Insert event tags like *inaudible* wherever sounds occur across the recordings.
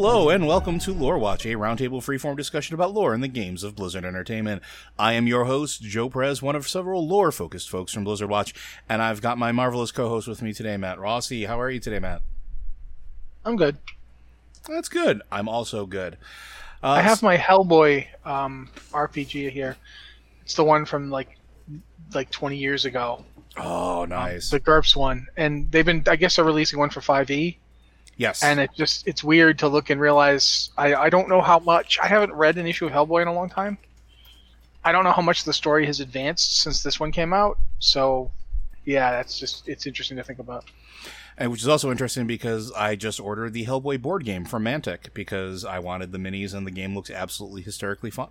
Hello and welcome to Lore Watch, a roundtable freeform discussion about lore in the games of Blizzard Entertainment. I am your host, Joe Perez, one of several lore-focused folks from Blizzard Watch, and I've got my marvelous co-host with me today, Matt Rossi. How are you today, Matt? I'm good. That's good. I'm also good. Uh, I have my Hellboy um, RPG here. It's the one from like like 20 years ago. Oh, nice. The GURPS one, and they've been. I guess they're releasing one for 5e. Yes. And it just it's weird to look and realize I I don't know how much I haven't read an issue of Hellboy in a long time. I don't know how much the story has advanced since this one came out. So, yeah, that's just it's interesting to think about. And which is also interesting because I just ordered the Hellboy board game from Mantic because I wanted the minis and the game looks absolutely hysterically fun.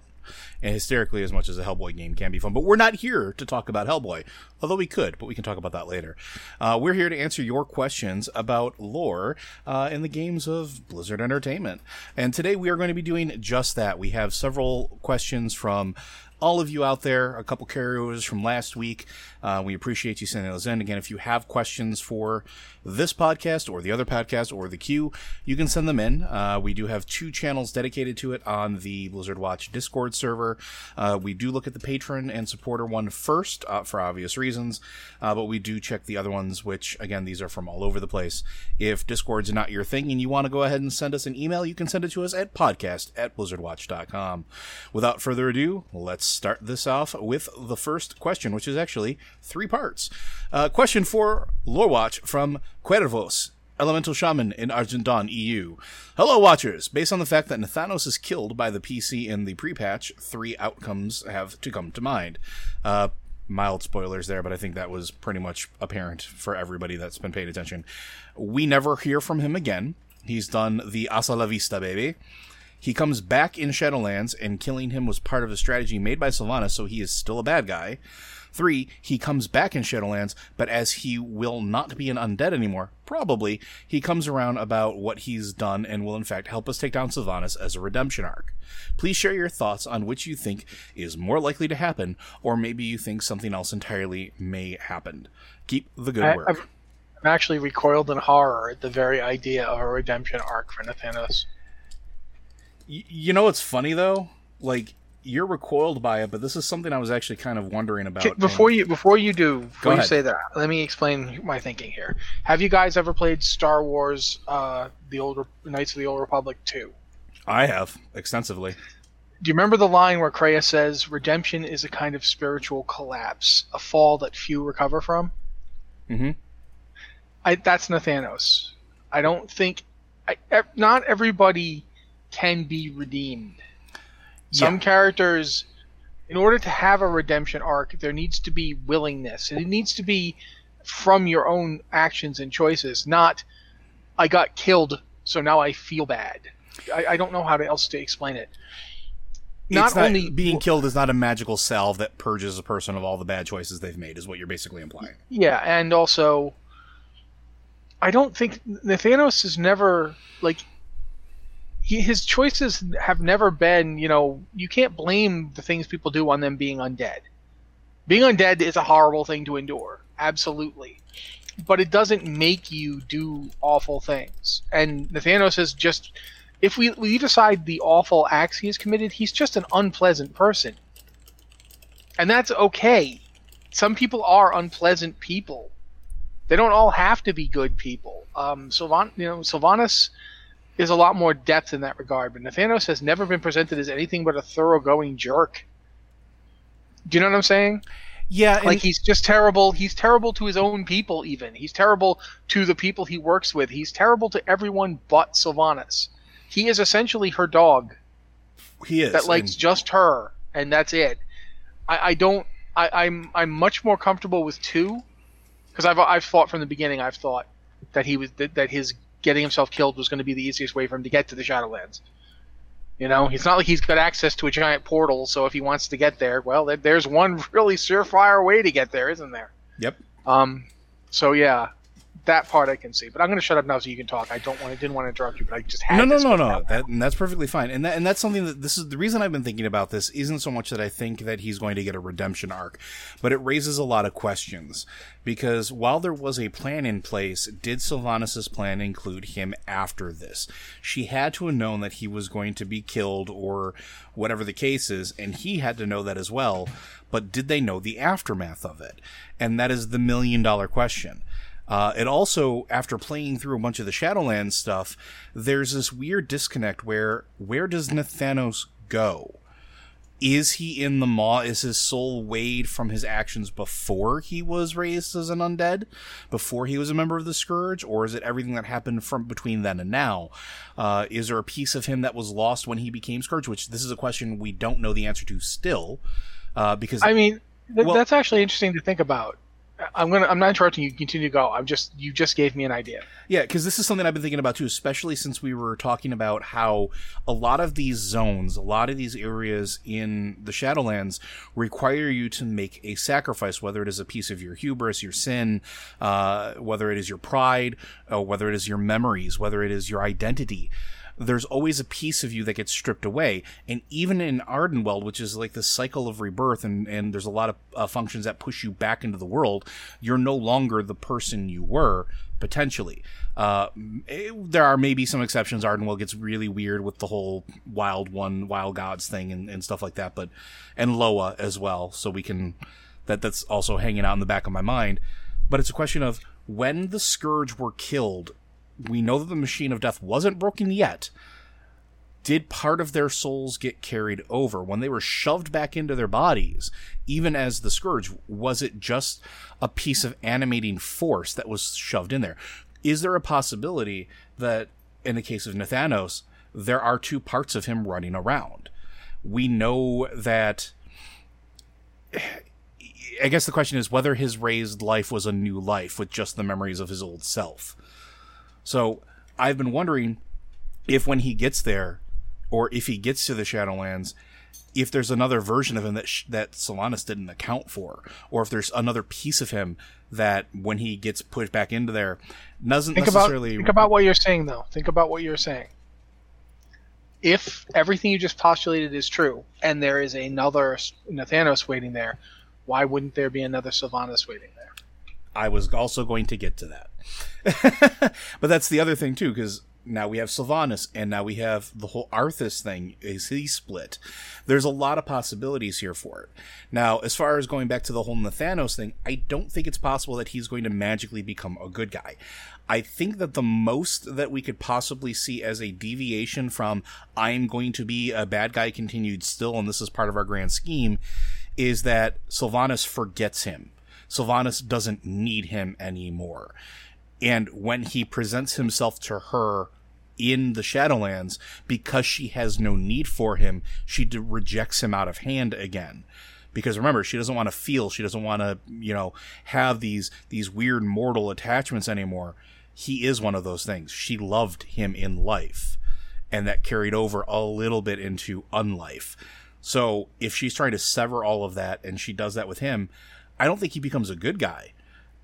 And hysterically as much as a Hellboy game can be fun. But we're not here to talk about Hellboy, although we could, but we can talk about that later. Uh, we're here to answer your questions about lore uh, in the games of Blizzard Entertainment. And today we are going to be doing just that. We have several questions from all of you out there, a couple carryovers from last week. Uh, we appreciate you sending those in. Again, if you have questions for this podcast or the other podcast or the queue, you can send them in. Uh, we do have two channels dedicated to it on the Blizzard Watch Discord server. Uh, we do look at the Patreon and supporter one first uh, for obvious reasons, uh, but we do check the other ones, which again, these are from all over the place. If Discord's not your thing and you want to go ahead and send us an email, you can send it to us at podcast at blizzardwatch.com. Without further ado, let's start this off with the first question, which is actually three parts. Uh, question for Lore Watch from Cuervos. Elemental Shaman in Argent Dawn, EU. Hello, Watchers! Based on the fact that Nathanos is killed by the PC in the pre-patch, three outcomes have to come to mind. Uh, mild spoilers there, but I think that was pretty much apparent for everybody that's been paying attention. We never hear from him again. He's done the Asa la Vista, baby. He comes back in Shadowlands, and killing him was part of a strategy made by Sylvanas, so he is still a bad guy. Three, he comes back in Shadowlands, but as he will not be an undead anymore, probably, he comes around about what he's done and will in fact help us take down Sylvanas as a redemption arc. Please share your thoughts on which you think is more likely to happen, or maybe you think something else entirely may happen. Keep the good I, work. I've, I'm actually recoiled in horror at the very idea of a redemption arc for Nathanos. Y- you know what's funny though? Like you're recoiled by it, but this is something I was actually kind of wondering about. Before you before you do before you say that, let me explain my thinking here. Have you guys ever played Star Wars: uh, The Old Re- Knights of the Old Republic 2? I have extensively. Do you remember the line where Kreia says, "Redemption is a kind of spiritual collapse, a fall that few recover from"? Mm-hmm. I, that's Nathanos. I don't think I, not everybody can be redeemed. Some Yeah. characters, in order to have a redemption arc, there needs to be willingness. It needs to be from your own actions and choices, not I got killed, So now I feel bad. I, I don't know how else to explain it. Not, not- only being killed is not a magical salve that purges a person of all the bad choices they've made, is what you're basically implying. Yeah, and also, I don't think Nathanos is never like his choices have never been. You know, you can't blame the things people do on them being undead. Being undead is a horrible thing to endure, absolutely, but it doesn't make you do awful things. And Nathanos is just. If we leave aside the awful acts he has committed, he's just an unpleasant person. And that's okay some people are unpleasant people. They don't all have to be good people. Um, Sylvan, you know, Sylvanas is a lot more depth in that regard, but Nathanos has never been presented as anything but a thoroughgoing jerk. Do you know what I'm saying? Yeah, like he's just terrible. He's terrible to his own people. Even he's terrible to the people he works with. He's terrible to everyone but Sylvanas. He is essentially her dog he is. that likes and- just her, and that's it. I, I don't. I, I'm I'm much more comfortable with two, because I've I've thought from the beginning. I've thought that he was that, that his getting himself killed was going to be the easiest way for him to get to the Shadowlands. You know, it's not like he's got access to a giant portal, so if he wants to get there, well, there's one *laughs* really surefire way to get there, isn't there? Yep. Um, so yeah, that part I can see. But I'm going to shut up now so you can talk. I don't want to, didn't want to interrupt you, but I just had no, no, no, no. That, and that's perfectly fine. And that, and that's something that this is the reason I've been thinking about this isn't so much that I think that he's going to get a redemption arc, but it raises a lot of questions because while there was a plan in place, did Sylvanas' plan include him after this? She had to have known that he was going to be killed or whatever the case is, and he had to know that as well. But did they know the aftermath of it? And that is the million dollar question. Uh, it also, after playing through a bunch of the Shadowlands stuff, there's this weird disconnect where where does Nathanos go? Is he in the maw? Is his soul weighed from his actions before he was raised as an undead, before he was a member of the Scourge, or is it everything that happened from between then and now? Uh, is there a piece of him that was lost when he became Scourge? Which this is a question we don't know the answer to still, uh, because I mean, th- Well- that's actually interesting to think about. I'm gonna. I'm not interrupting you. Continue to go. I'm just. You just gave me an idea. Yeah, because this is something I've been thinking about too, especially since we were talking about how a lot of these zones, a lot of these areas in the Shadowlands require you to make a sacrifice, whether it is a piece of your hubris, your sin, uh, whether it is your pride, uh, whether it is your memories, whether it is your identity. There's always a piece of you that gets stripped away. And even in Ardenweald, which is like the cycle of rebirth, and, and there's a lot of uh, functions that push you back into the world, you're no longer the person you were potentially. Uh, eh, there are maybe some exceptions. Ardenweald gets really weird with the whole wild one, wild gods thing, and, and stuff like that. But and Loa as well. So we can that that's also hanging out in the back of my mind. But it's a question of when the scourge were killed. We know that the machine of death wasn't broken yet. Did part of their souls get carried over when they were shoved back into their bodies, even as the scourge? Was it just a piece of animating force that was shoved in there? Is there a possibility that, in the case of Nathanos, there are two parts of him running around? We know that. I guess the question is whether his raised life was a new life with just the memories of his old self. So I've been wondering if when he gets there, or if he gets to the Shadowlands, if there's another version of him that sh- that Sylvanas didn't account for, or if there's another piece of him that when he gets pushed back into there doesn't Think about. Think about what you're saying, though. Think about what you're saying. If everything you just postulated is true, and there is another Nathanos waiting there, why wouldn't there be another Sylvanas waiting? I was also going to get to that. *laughs* but that's the other thing too, because now we have Sylvanas, and now we have the whole Arthas thing. Is he split? There's a lot of possibilities here for it. Now, as far as going back to the whole Nathanos thing, I don't think it's possible that he's going to magically become a good guy. I think that the most that we could possibly see as a deviation from I'm going to be a bad guy continued still, and this is part of our grand scheme, is that Sylvanas forgets him. Sylvanas doesn't need him anymore. And when he presents himself to her in the Shadowlands, because she has no need for him, she rejects him out of hand again. Because remember, she doesn't want to feel, she doesn't want to, you know, have these these weird mortal attachments anymore. he is one of those things. She loved him in life, and that carried over a little bit into unlife. So if she's trying to sever all of that and she does that with him, I don't think he becomes a good guy.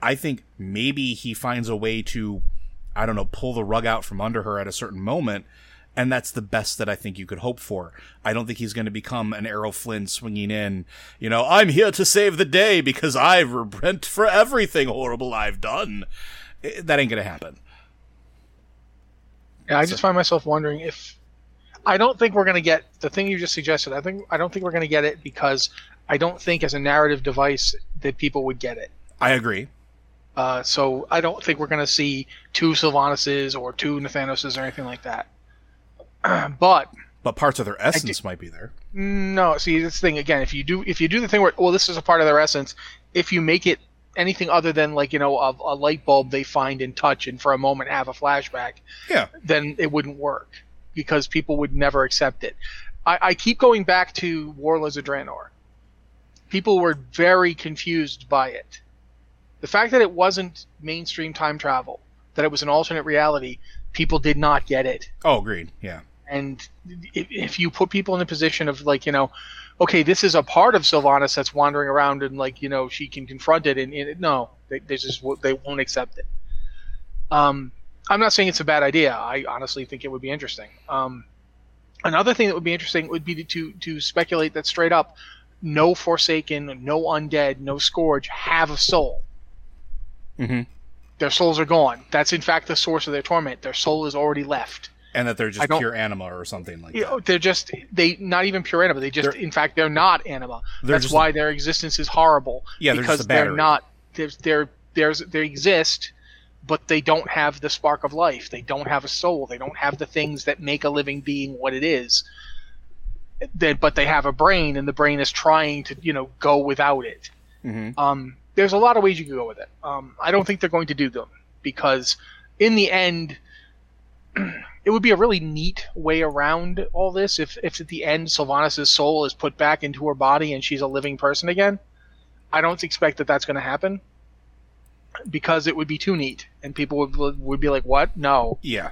I think maybe he finds a way to, I don't know, pull the rug out from under her at a certain moment. And that's the best that I think you could hope for. I don't think he's going to become an Errol Flynn swinging in, you know, I'm here to save the day because I've repent for everything horrible I've done. That ain't going to happen. Yeah, I just find myself wondering if I don't think we're going to get the thing you just suggested. I think I don't think we're going to get it because I don't think as a narrative device that people would get it. I agree. Uh, so I don't think we're going to see two Sylvanuses or two Nathanoses or anything like that. *clears throat* but But parts of their essence might be there. no, see this thing again. If you do if you do the thing where well this is a part of their essence, if you make it anything other than like you know a, a light bulb they find and touch and for a moment have a flashback, Yeah. then it wouldn't work because people would never accept it. I, I keep going back to Warlords of Draenor. People were very confused by it. The fact that it wasn't mainstream time travel, that it was an alternate reality, people did not get it. Oh, agreed. Yeah. And if, if you put people in a position of like, you know, okay, this is a part of Sylvanas that's wandering around and like, you know, she can confront it, and, and no, they, they just they won't accept it. Um, I'm not saying it's a bad idea. I honestly think it would be interesting. Um, another thing that would be interesting would be to to speculate that straight up, no Forsaken, no Undead, no Scourge have a soul. Mm-hmm. Their souls are gone. That's in fact the source of their torment. Their soul is already left. And that they're just pure anima or something like You that. they're just they not even pure anima. They just They're- in fact they're not anima. They're That's why their existence is horrible. Yeah, they're because a they're battery. not there's they're there's they exist, but they don't have the spark of life. They don't have a soul. They don't have the things that make a living being what it is. They, but they have a brain, and the brain is trying to you know go without it. Mm-hmm. Um, there's a lot of ways you can go with it. Um, I don't think they're going to do them because, in the end, *clears throat* it would be a really neat way around all this if, if at the end Sylvanas' soul is put back into her body and she's a living person again. I don't expect that that's going to happen because it would be too neat and people would would, would be like, "What? No." Yeah.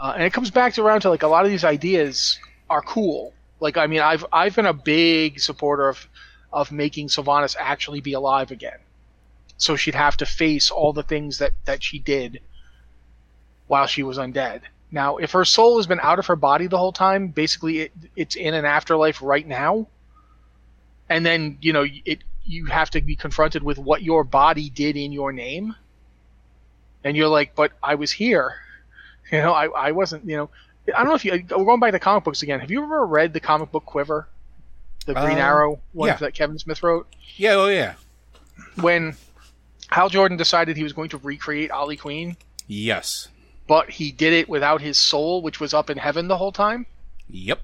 Uh, and it comes back to around to like a lot of these ideas are cool. Like I mean, I've I've been a big supporter of of making Sylvanas actually be alive again, so she'd have to face all the things that that she did while she was undead. Now, if her soul has been out of her body the whole time, basically it, it's in an afterlife right now, and then you know it you have to be confronted with what your body did in your name, and you're like, but I was here. *laughs* You know, I, I wasn't, you know, I don't know if you, we're going back to comic books again. Have you ever read the comic book Quiver? The Green Uh, Arrow one yeah. that Kevin Smith wrote? Yeah. Oh, yeah. When Hal Jordan decided he was going to recreate Ollie Queen, Yes. but he did it without his soul, which was up in heaven the whole time. Yep.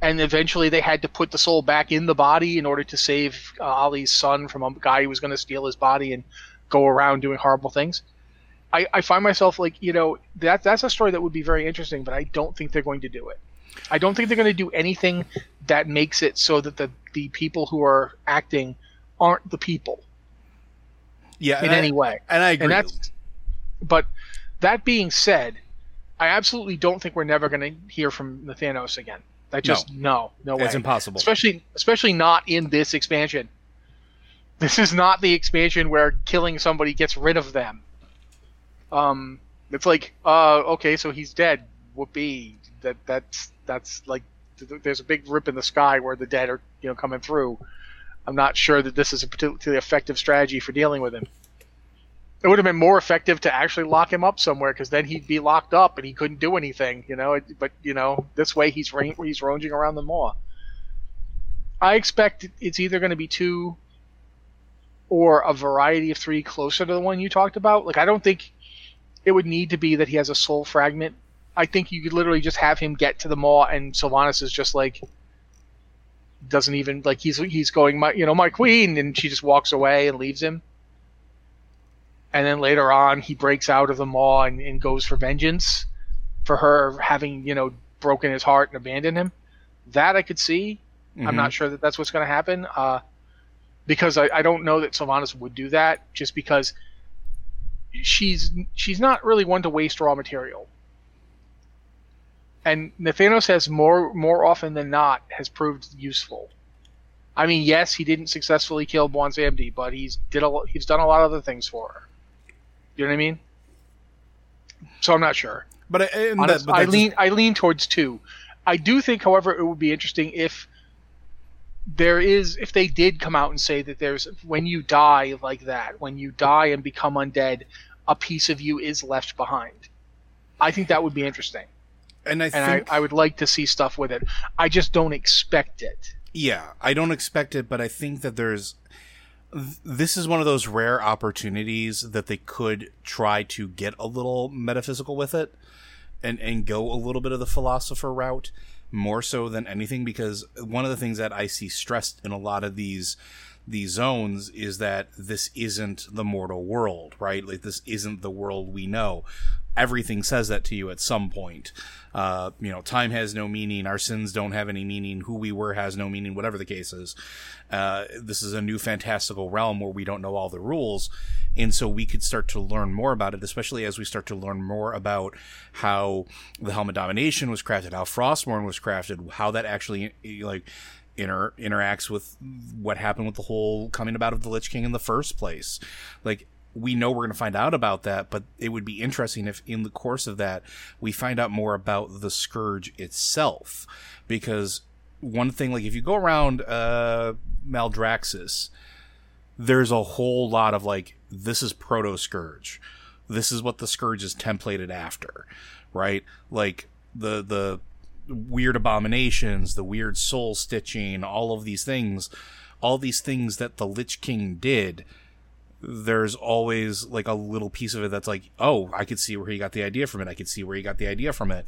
And eventually they had to put the soul back in the body in order to save uh, Ollie's son from a guy who was going to steal his body and go around doing horrible things. I, I find myself like, you know, that that's a story that would be very interesting, but I don't think they're going to do it. I don't think they're going to do anything that makes it so that the, the people who are acting aren't the people Yeah. in I- any way. And I agree. And that's, but that being said, I absolutely don't think we're never going to hear from Nathanos again. That just no, no, way. it's impossible. Especially, especially not in this expansion. This is not the expansion where killing somebody gets rid of them. Um, it's like, uh, okay, so he's dead. Whoopee. That that's that's like, th- there's a big rip in the sky where the dead are you know coming through. I'm not sure that this is a particularly effective strategy for dealing with him. It would have been more effective to actually lock him up somewhere because then he'd be locked up and he couldn't do anything, you know. But you know, this way he's ra- he's ranging around the Maw. I expect it's either going to be two or a variety of three closer to the one you talked about. Like I don't think it would need to be that he has a soul fragment. I think you could literally just have him get to the Maw and Sylvanas is just like doesn't even like he's he's going my you know my queen and she just walks away and leaves him and then later on he breaks out of the maw and, and goes for vengeance for her having you know broken his heart and abandoned him that i could see i'm Mhm. not sure that that's what's going to happen uh, because I, I don't know that sylvanas would do that just because she's she's not really one to waste raw material. And Nathanos has more more often than not has proved useful. I mean, yes, he didn't successfully kill Bwonsamdi, but he's did a he's done a lot of other things for her. You know what I mean? So I'm not sure. But, I- Honest- that, but I lean just- I lean towards two. I do think, however, it would be interesting if there is if they did come out and say that there's when you die like that, when you die and become undead, a piece of you is left behind. I think that would be interesting, and I and think I, I would like to see stuff with it. I just don't expect it. Yeah, I don't expect it, but I think that there's. This is one of those rare opportunities that they could try to get a little metaphysical with it and, and go a little bit of the philosopher route more so than anything because one of the things that I see stressed in a lot of these these zones is that this isn't the mortal world, right? Like this isn't the world we know. Everything says that to you at some point. Uh, you know, time has no meaning. Our sins don't have any meaning. Who we were has no meaning. Whatever the case is, uh, this is a new fantastical realm where we don't know all the rules, and so we could start to learn more about it, especially as we start to learn more about how the Helm of Domination was crafted, how Frostmourne was crafted, how that actually like inter- interacts with what happened with the whole coming about of the Lich King in the first place. Like we know we're going to find out about that, but it would be interesting if in the course of that we find out more about the scourge itself, because one thing like if you go around uh, Maldraxxus, there's a whole lot of like this is proto scourge. This is what the scourge is templated after right? Like the the weird abominations the weird soul stitching all of these things all these things that the lich king did there's always like a little piece of it that's like oh i could see where he got the idea from it i could see where he got the idea from it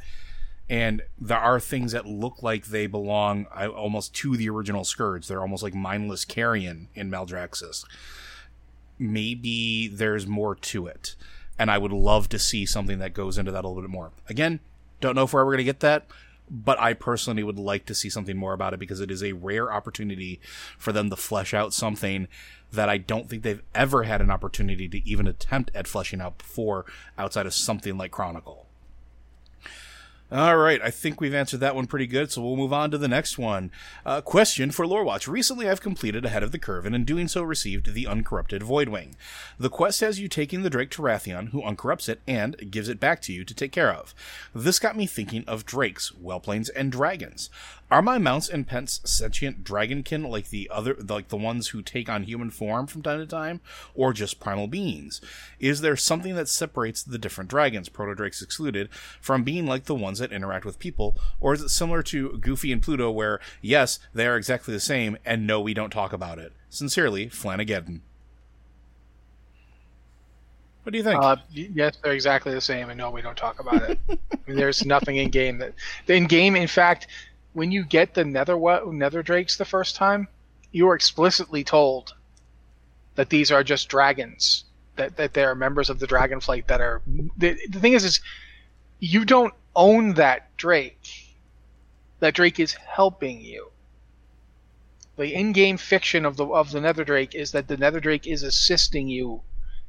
and there are things that look like they belong I, almost to the original scourge they're almost like mindless carrion in maldraxxus maybe there's more to it. And I would love to see something that goes into that a little bit more. Again, don't know if we're ever going to get that, but I personally would like to see something more about it because it is a rare opportunity for them to flesh out something that I don't think they've ever had an opportunity to even attempt at fleshing out before outside of something like Chronicle. All right, I think we've answered that one pretty good, so we'll move on to the next one. Uh, question for Lorewatch. Recently, I've completed Ahead of the Curve, and in doing so, received the Uncorrupted Voidwing. The quest has you taking the Drake to Wrathion, who uncorrupts it and gives it back to you to take care of. This got me thinking of drakes, whelplings, and dragons. Are my mounts and pets sentient dragonkin like the other, like the ones who take on human form from time to time, or just primal beings? Is there something that separates the different dragons, proto drakes excluded, from being like the ones that interact with people, or is it similar to Goofy and Pluto, where yes, they are exactly the same, and no, we don't talk about it? Sincerely, Flanageddon. What do you think? Uh, yes, they're exactly the same, and no, we don't talk about it. *laughs* I mean, there's nothing in game that in game. In fact, when you get the nether nether drakes the first time, you are explicitly told that these are just dragons. That that they are members of the dragonflight. That are the, the thing is is you don't own that drake. That drake is helping you. The in-game fiction of the of the nether drake is that the nether drake is assisting you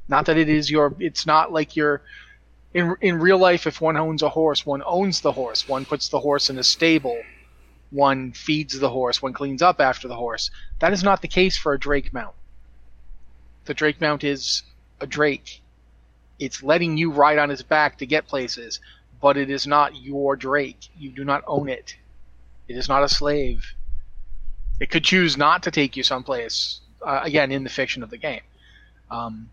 not that it is your it's not like you're in in real life if one owns a horse one owns the horse one puts the horse in a stable one feeds the horse one cleans up after the horse. That is not the case for a drake mount. The drake mount is a drake. It's letting you ride on his back to get places but it is not your drake. You do not own it. It is not a slave. It could choose not to take you someplace uh, again in the fiction of the game. Um,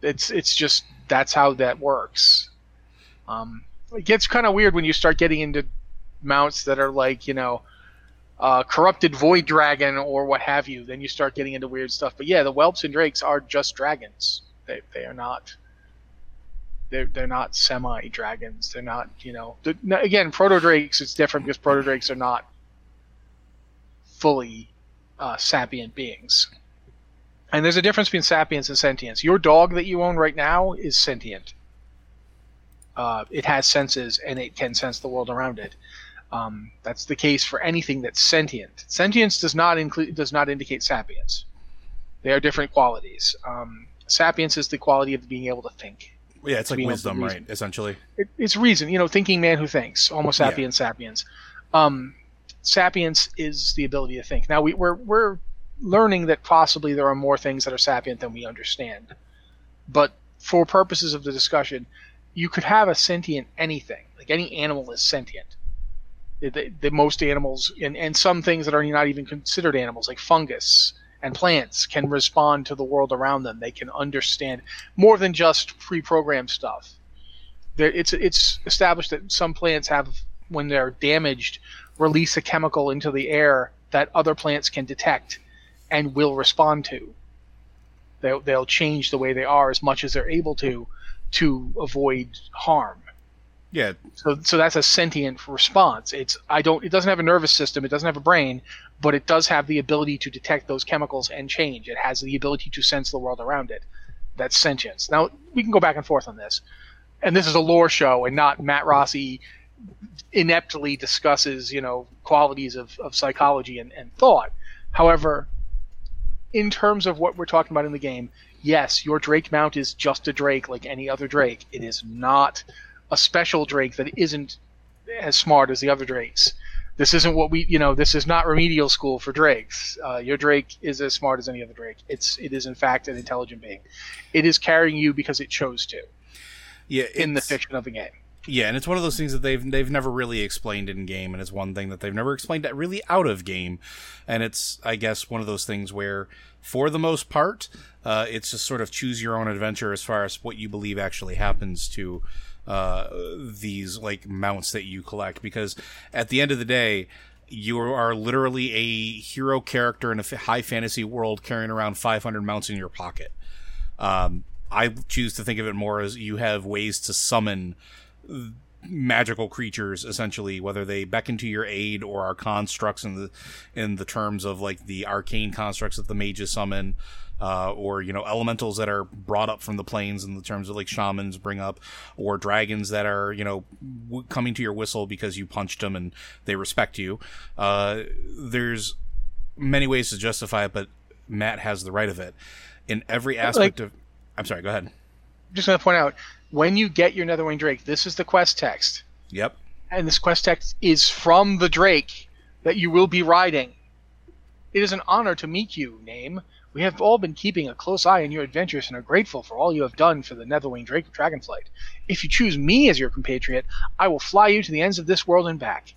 it's it's just that's how that works. Um, it gets kind of weird when you start getting into mounts that are like you know uh, corrupted void dragon or what have you. Then you start getting into weird stuff. But yeah, the whelps and drakes are just dragons. They they are not. They're, they're not semi dragons. They're not you know. again, proto drakes it's different because proto drakes are not fully uh, sapient beings. And there's a difference between sapience and sentience. Your dog that you own right now is sentient. Uh, it has senses and it can sense the world around it. Um, that's the case for anything that's sentient. Sentience does not include does not indicate sapience. They are different qualities. Um, Sapience is the quality of being able to think. Yeah, it's like being able to wisdom, right? Essentially. It, it's reason, you know, thinking man who thinks. Homo sapiens sapiens. Um, sapience is the ability to think. Now we, we're we're learning that possibly there are more things that are sapient than we understand. But for purposes of the discussion, you could have a sentient anything. Like any animal is sentient. The, the, most animals and, and some things that are not even considered animals, like fungus and plants, can respond to the world around them. They can understand more than just pre-programmed stuff. There, it's it's established that some plants have, when they're damaged, release a chemical into the air that other plants can detect and will respond to. They'll, they'll change the way they are as much as they're able to to avoid harm. Yeah, So, so that's a sentient response. It's I don't. It doesn't have a nervous system. It doesn't have a brain, but it does have the ability to detect those chemicals and change. It has the ability to sense the world around it. That's sentience. Now we can go back and forth on this, and this is a lore show and not Matt Rossi ineptly discusses you know qualities of, of psychology and, and thought. However, in terms of what we're talking about in the game, yes, your Drake mount is just a Drake like any other Drake. It is not a special Drake that isn't as smart as the other Drakes. This isn't what we, you know, this is not remedial school for Drakes. Uh, your Drake is as smart as any other Drake. It's, it is in fact an intelligent being. It is carrying you because it chose to yeah. in the fiction of the game. Yeah, and it's one of those things that they've they've never really explained in game, and it's one thing that they've never explained really out of game, and it's I guess one of those things where, for the most part, uh, it's just sort of choose your own adventure as far as what you believe actually happens to uh, these like mounts that you collect, because at the end of the day. You are literally a hero character in a high fantasy world carrying around 500 mounts in your pocket. Um, I choose to think of it more as you have ways to summon magical creatures essentially whether they beckon to your aid or are constructs in the in the terms of like the arcane constructs that the mages summon uh, or you know elementals that are brought up from the plains in the terms of like shamans bring up or dragons that are you know w- coming to your whistle because you punched them and they respect you. Uh, there's many ways to justify it but matt has the right of it. In every aspect of i'm sorry go ahead Just going to point out when you get your Netherwing Drake, this is the quest text. yep and this quest text is from the Drake that you will be riding. It is an honor to meet you, Name. We have all been keeping a close eye on your adventures and are grateful for all you have done for the Netherwing Drake of Dragonflight. If you choose me as your compatriot, I will fly you to the ends of this world and back.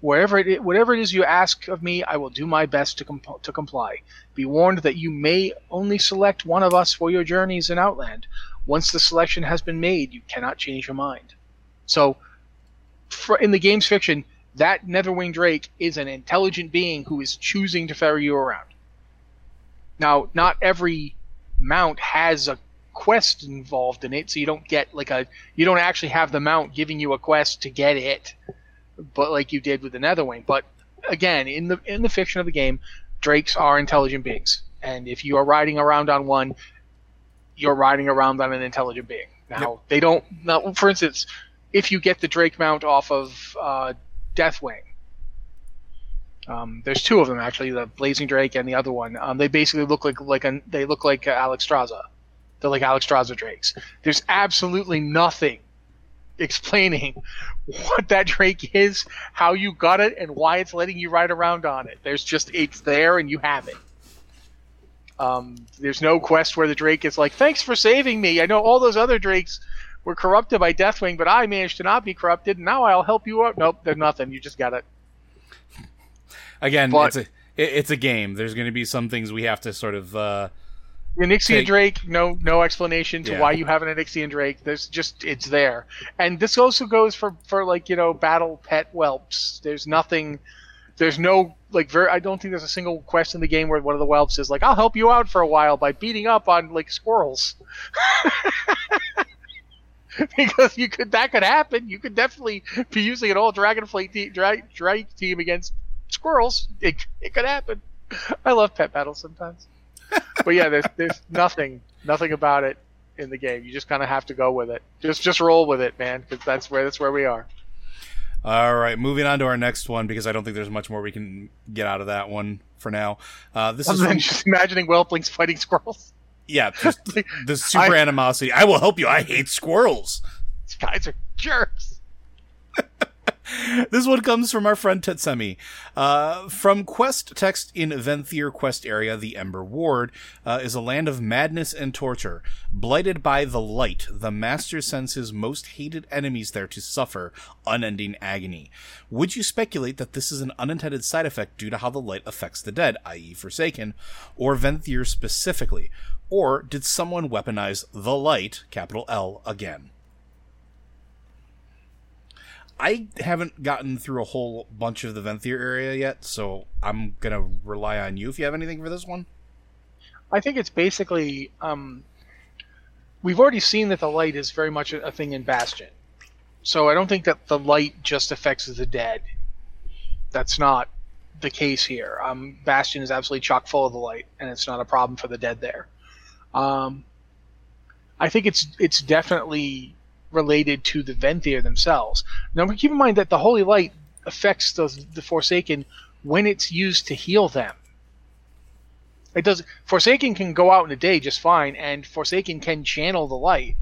Wherever it, whatever it is you ask of me, I will do my best to, comp- to comply. Be warned that you may only select one of us for your journeys in Outland. Once the selection has been made, you cannot change your mind. So, for, in the game's fiction, that Netherwing Drake is an intelligent being who is choosing to ferry you around. Now, not every mount has a quest involved in it, so you don't get like a you don't actually have the mount giving you a quest to get it, but like you did with the Netherwing. But again, in the in the fiction of the game, drakes are intelligent beings, and if you are riding around on one, you're riding around on an intelligent being. Now they don't. Now, for instance, if you get the Drake mount off of uh, Deathwing. Um, there's two of them actually, the Blazing Drake and the other one. Um, they basically look like like an, they look like uh, Alexstrasza. They're like Alexstrasza Drakes. There's absolutely nothing explaining *laughs* what that Drake is, how you got it, and why it's letting you ride around on it. There's just it's there and you have it. Um, there's no quest where the Drake is like, "Thanks for saving me. I know all those other Drakes were corrupted by Deathwing, but I managed to not be corrupted. And now I'll help you out." Nope, there's nothing. You just got it. *laughs* Again, But- it's a it, it's a game. There's going to be some things we have to sort of uh, The Onyxian Take- Drake, no no explanation to Yeah. why you have an Onyxian Drake. There's just it's there, and this also goes for for like you know battle pet whelps. There's nothing. There's no like very. I don't think there's a single quest in the game where one of the whelps is like, "I'll help you out for a while by beating up on like squirrels." *laughs* because you could that could happen. You could definitely be using an old Dragonflight te- dra- Drake team against squirrels. It it could happen. I love pet battles sometimes but yeah, there's there's nothing nothing about it in the game. You just kind of have to go with it. Just just roll with it, man, because that's where that's where we are. All right, moving on to our next one because I don't think there's much more we can get out of that one for now. Uh, this is Other from, just imagining whelplings fighting squirrels. Yeah, just *laughs* the super I- animosity. I will help you. I hate squirrels. These guys are jerks. *laughs* This one comes from our friend Tetsemi. Uh, from quest text in Venthyr quest area, the Ember Ward uh, is a land of madness and torture. Blighted by the light, the master sends his most hated enemies there to suffer unending agony. Would you speculate that this is an unintended side effect due to how the light affects the dead, i.e., Forsaken, or Venthyr specifically? Or did someone weaponize the light, capital L, again? I haven't gotten through a whole bunch of the Venthyr area yet, so I'm gonna rely on you if you have anything for this one. I think it's basically um, we've already seen that the light is very much a, thing in Bastion, so I don't think that the light just affects the dead. That's not the case here. Um, Bastion is absolutely chock full of the light, and it's not a problem for the dead there. Um, I think it's it's definitely related to the Venthyr themselves. Now, keep in mind that the Holy Light affects the, the Forsaken when it's used to heal them. It does. Forsaken can go out in a day just fine, and Forsaken can channel the light.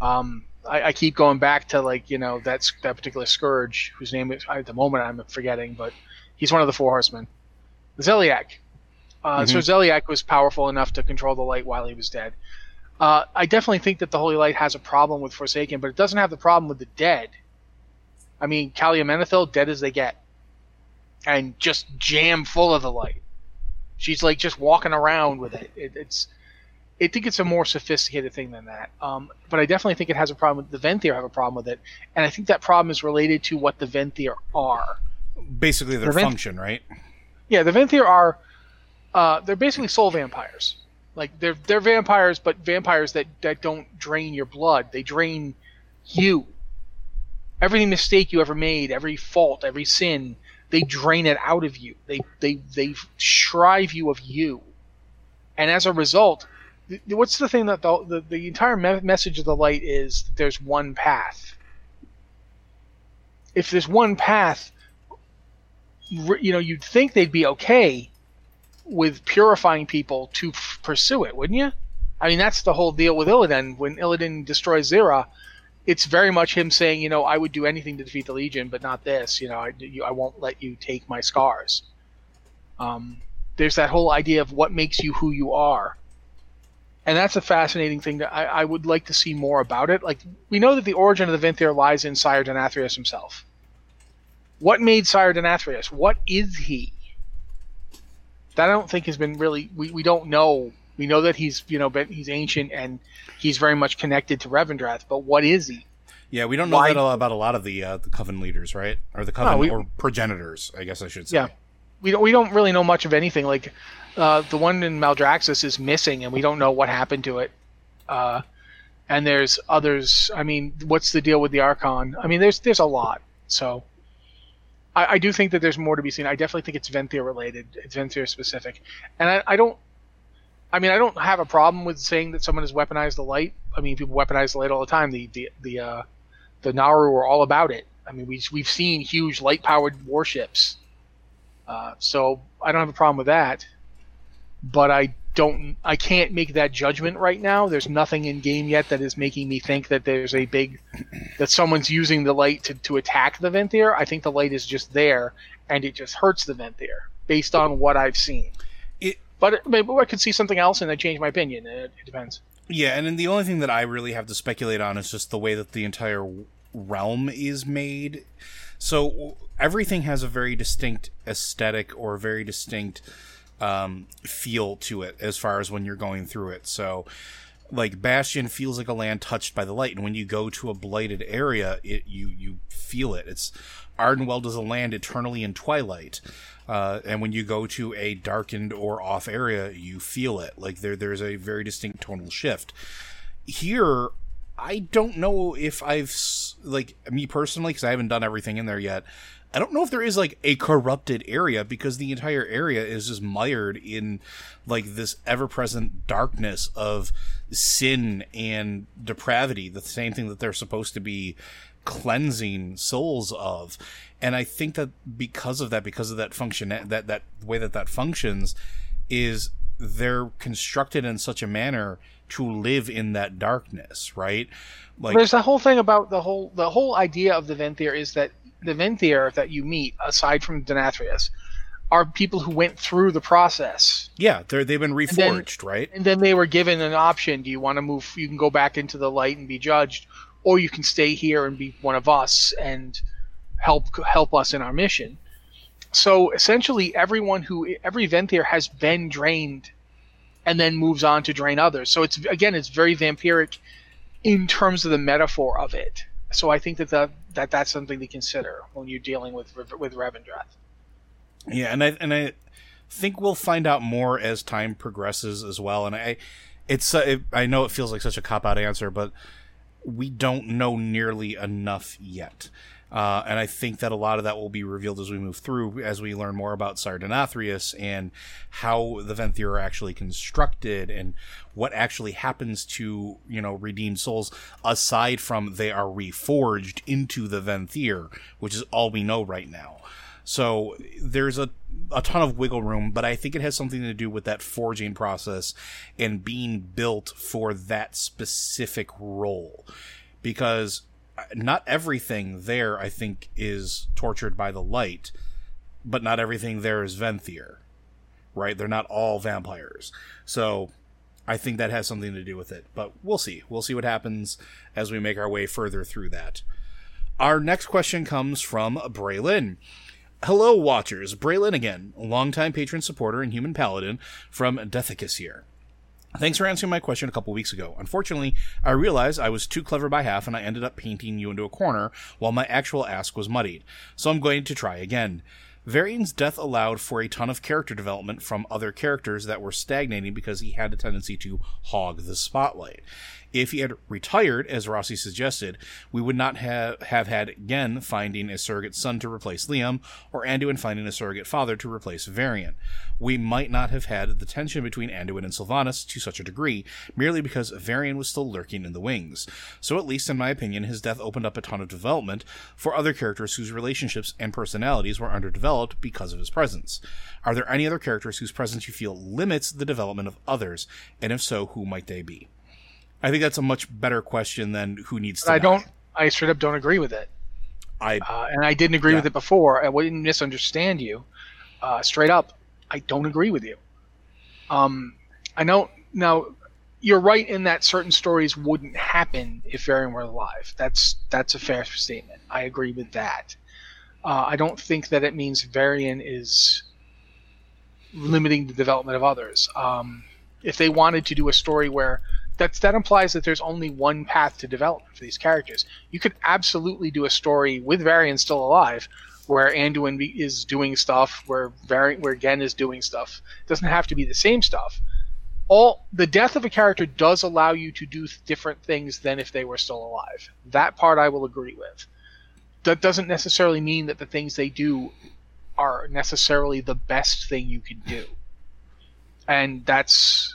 Um, I, I keep going back to like you know that's that particular scourge whose name is, at the moment I'm forgetting, but he's one of the four horsemen, Zeliek. Uh, So Zeliek was powerful enough to control the light while he was dead. Uh, I definitely think that the Holy Light has a problem with Forsaken, but it doesn't have the problem with the dead. I mean, Calia Menethil, dead as they get, and just jam full of the light. She's like just walking around with it. it it's, I think it's a more sophisticated thing than that. Um, but I definitely think it has a problem. With, the Venthyr have a problem with it, and I think that problem is related to what the Venthyr are. Basically, their The Vent- function, right? Yeah, the Venthyr are, uh, they're basically soul vampires. Like they're they're vampires, but vampires that that don't drain your blood. They drain you. Every mistake you ever made, every fault, every sin, they drain it out of you. They they they shrive you of you, and as a result, th- what's the thing that the the, the entire me- message of the light is that there's one path. If there's one path, you know, you'd think they'd be okay with purifying people to f- pursue it, wouldn't you? I mean, that's the whole deal with Illidan. When Illidan destroys Xera, it's very much him saying, you know, I would do anything to defeat the Legion, but not this. You know, I, you, I won't let you take my scars. Um, there's that whole idea of what makes you who you are. And that's a fascinating thing that I, I would like to see more about it. Like, we know that the origin of the Venthyr lies in Sire Denathrius himself. What made Sire Denathrius? What is he? That I don't think has been really we, we don't know. We know that he's you know been, he's ancient and he's very much connected to Revendreth, but what is he? Yeah, we don't know Why- that about a lot of the uh, the coven leaders, right? Or the coven we- or progenitors, I guess I should say. Yeah, we don't we don't really know much of anything. Like uh, the one in Maldraxxus is missing, and we don't know what happened to it. Uh, and there's others. I mean, what's the deal with the Archon? I mean, there's there's a lot. So I, I do think that there's more to be seen. I definitely think it's Venthyr related. It's Venthyr specific, and I, I don't. I mean, I don't have a problem with saying that someone has weaponized the light. I mean, people weaponize the light all the time. The the the uh, the Naaru are all about it. I mean, we we've seen huge light powered warships. Uh, so I don't have a problem with that. But I don't. I can't make that judgment right now. There's nothing in game yet that is making me think that there's a big that someone's using the light to, to attack the Venthyr. I think the light is just there and it just hurts the Venthyr based on what I've seen. It- but maybe I could see something else and I change my opinion. It, it depends. Yeah, and then the only thing that I really have to speculate on is just the way that the entire realm is made. So everything has a very distinct aesthetic or very distinct um, feel to it as far as when you're going through it. So, like Bastion feels like a land touched by the light, and when you go to a blighted area, it you you feel it. It's Ardenweald is a land eternally in twilight. Uh, and when you go to a darkened or off area, you feel it. Like there, there's a very distinct tonal shift. Here, I don't know if I've like me personally because I haven't done everything in there yet. I don't know if there is like a corrupted area because the entire area is just mired in like this ever-present darkness of sin and depravity. The same thing that they're supposed to be cleansing souls of. And I think that because of that, because of that function, that that way that that functions, is they're constructed in such a manner to live in that darkness, right? Like there's the whole thing about the whole the whole idea of the Venthyr is that the Venthyr that you meet, aside from Denathrius, are people who went through the process. Yeah, they're they've been reforged, and then, right? And then they were given an option: Do you want to move? You can go back into the light and be judged, or you can stay here and be one of us and help help us in our mission. So essentially, everyone who every Venthyr has been drained, and then moves on to drain others. So it's again, it's very vampiric in terms of the metaphor of it. So I think that the, that that's something to consider when you're dealing with with Revendreth. Yeah, and I and I think we'll find out more as time progresses as well. And I, it's uh, it, I know it feels like such a cop out answer, but we don't know nearly enough yet. Uh, and I think that a lot of that will be revealed as we move through, as we learn more about Sire Denathrius and how the Venthyr are actually constructed and what actually happens to, you know, redeemed souls aside from they are reforged into the Venthyr, which is all we know right now. So there's a a ton of wiggle room, but I think it has something to do with that forging process and being built for that specific role. Because not everything there, I think, is tortured by the light, but not everything there is Venthyr, right? They're not all vampires. So I think that has something to do with it, but we'll see. We'll see what happens as we make our way further through that. Our next question comes from Braylon. Hello, watchers. Braylon again, longtime patron supporter and human paladin from Dethecus here. Thanks for answering my question a couple weeks ago. Unfortunately, I realized I was too clever by half and I ended up painting you into a corner while my actual ask was muddied. So I'm going to try again. Varian's death allowed for a ton of character development from other characters that were stagnating because he had a tendency to hog the spotlight. If he had retired, as Rossi suggested, we would not have, have had Genn finding a surrogate son to replace Liam, or Anduin finding a surrogate father to replace Varian. We might not have had the tension between Anduin and Sylvanas to such a degree, merely because Varian was still lurking in the wings. So, at least in my opinion, his death opened up a ton of development for other characters whose relationships and personalities were underdeveloped because of his presence. Are there any other characters whose presence you feel limits the development of others, and if so, who might they be? I think that's a much better question than who needs to. I don't. I straight up don't agree with it. I uh, and I didn't agree yeah. with it before. I wouldn't misunderstand you. Uh, straight up, I don't agree with you. Um, I know now. You're right in that certain stories wouldn't happen if Varian were alive. That's that's a fair statement. I agree with that. Uh, I don't think that it means Varian is limiting the development of others. Um, if they wanted to do a story where that's that implies that there's only one path to development for these characters. You could absolutely do a story with Varian still alive, where Anduin is doing stuff, where Varian, where Genn is doing stuff. It doesn't have to be the same stuff. All the death of a character does allow you to do different things than if they were still alive. That part I will agree with. That doesn't necessarily mean that the things they do are necessarily the best thing you can do. And that's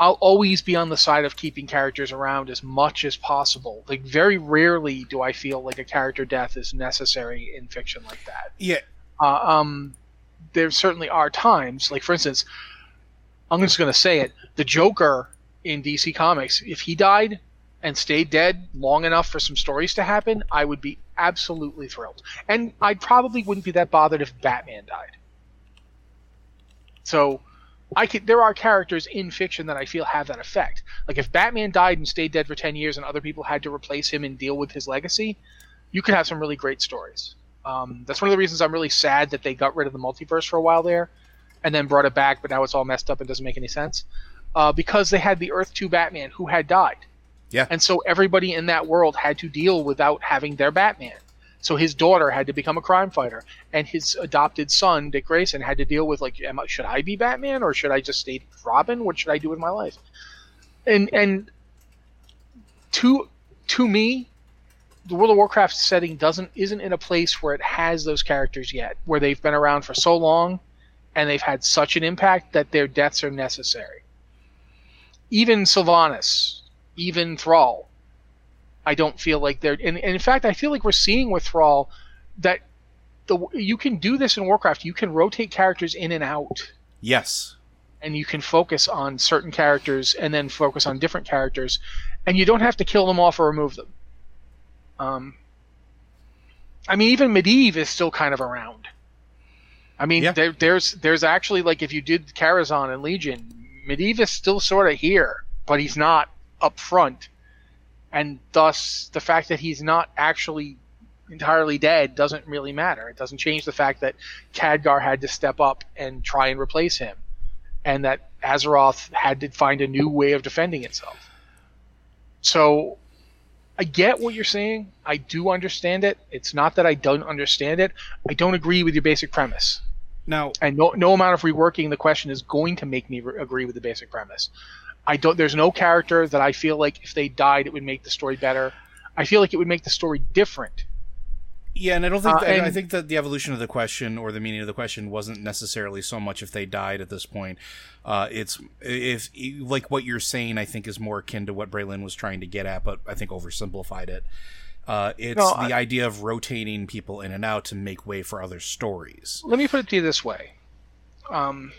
I'll always be on the side of keeping characters around as much as possible. Like very rarely do I feel like a character death is necessary in fiction like that. Yeah. Uh, um, there certainly are times, like for instance, I'm just going to say it: the Joker in DC Comics, if he died and stayed dead long enough for some stories to happen, I would be absolutely thrilled. And I probably wouldn't be that bothered if Batman died. So I could, there are characters in fiction that I feel have that effect. Like if Batman died and stayed dead for 10 years and other people had to replace him and deal with his legacy, you could have some really great stories. Um, that's one of the reasons I'm really sad that they got rid of the multiverse for a while there and then brought it back, but now it's all messed up and doesn't make any sense. Uh, because they had the Earth 2 Batman who had died. Yeah. And so everybody in that world had to deal without having their Batman. So his daughter had to become a crime fighter, and his adopted son, Dick Grayson, had to deal with like, I, should I be Batman or should I just stay Robin? What should I do with my life? And and to to me, the World of Warcraft setting doesn't isn't in a place where it has those characters yet, where they've been around for so long, and they've had such an impact that their deaths are necessary. Even Sylvanas, even Thrall, I don't feel like they're. And, and in fact, I feel like we're seeing with Thrall that the you can do this in Warcraft. You can rotate characters in and out. Yes. and you can focus on certain characters and then focus on different characters, and you don't have to kill them off or remove them. Um, I mean, even Medivh is still kind of around. I mean, Yeah. there, there's there's actually like if you did Karazhan and Legion, Medivh is still sort of here, but he's not up front, and thus the fact that he's not actually entirely dead doesn't really matter. It doesn't change the fact that Khadgar had to step up and try and replace him, and that Azeroth had to find a new way of defending itself. So I get what you're saying. I do understand it. It's not that I don't understand it. I don't agree with your basic premise. Now, And no, no amount of reworking the question is going to make me re- agree with the basic premise. I don't. There's no character that I feel like if they died, it would make the story better. I feel like it would make the story different. Yeah, and I don't think Uh, that, I think that the evolution of the question or the meaning of the question wasn't necessarily so much if they died at this point. Uh, it's if like what you're saying. I think is more akin to what Braylon was trying to get at, but I think oversimplified it. Uh, it's No, the I- idea of rotating people in and out to make way for other stories. Let me put it to you this way. Um,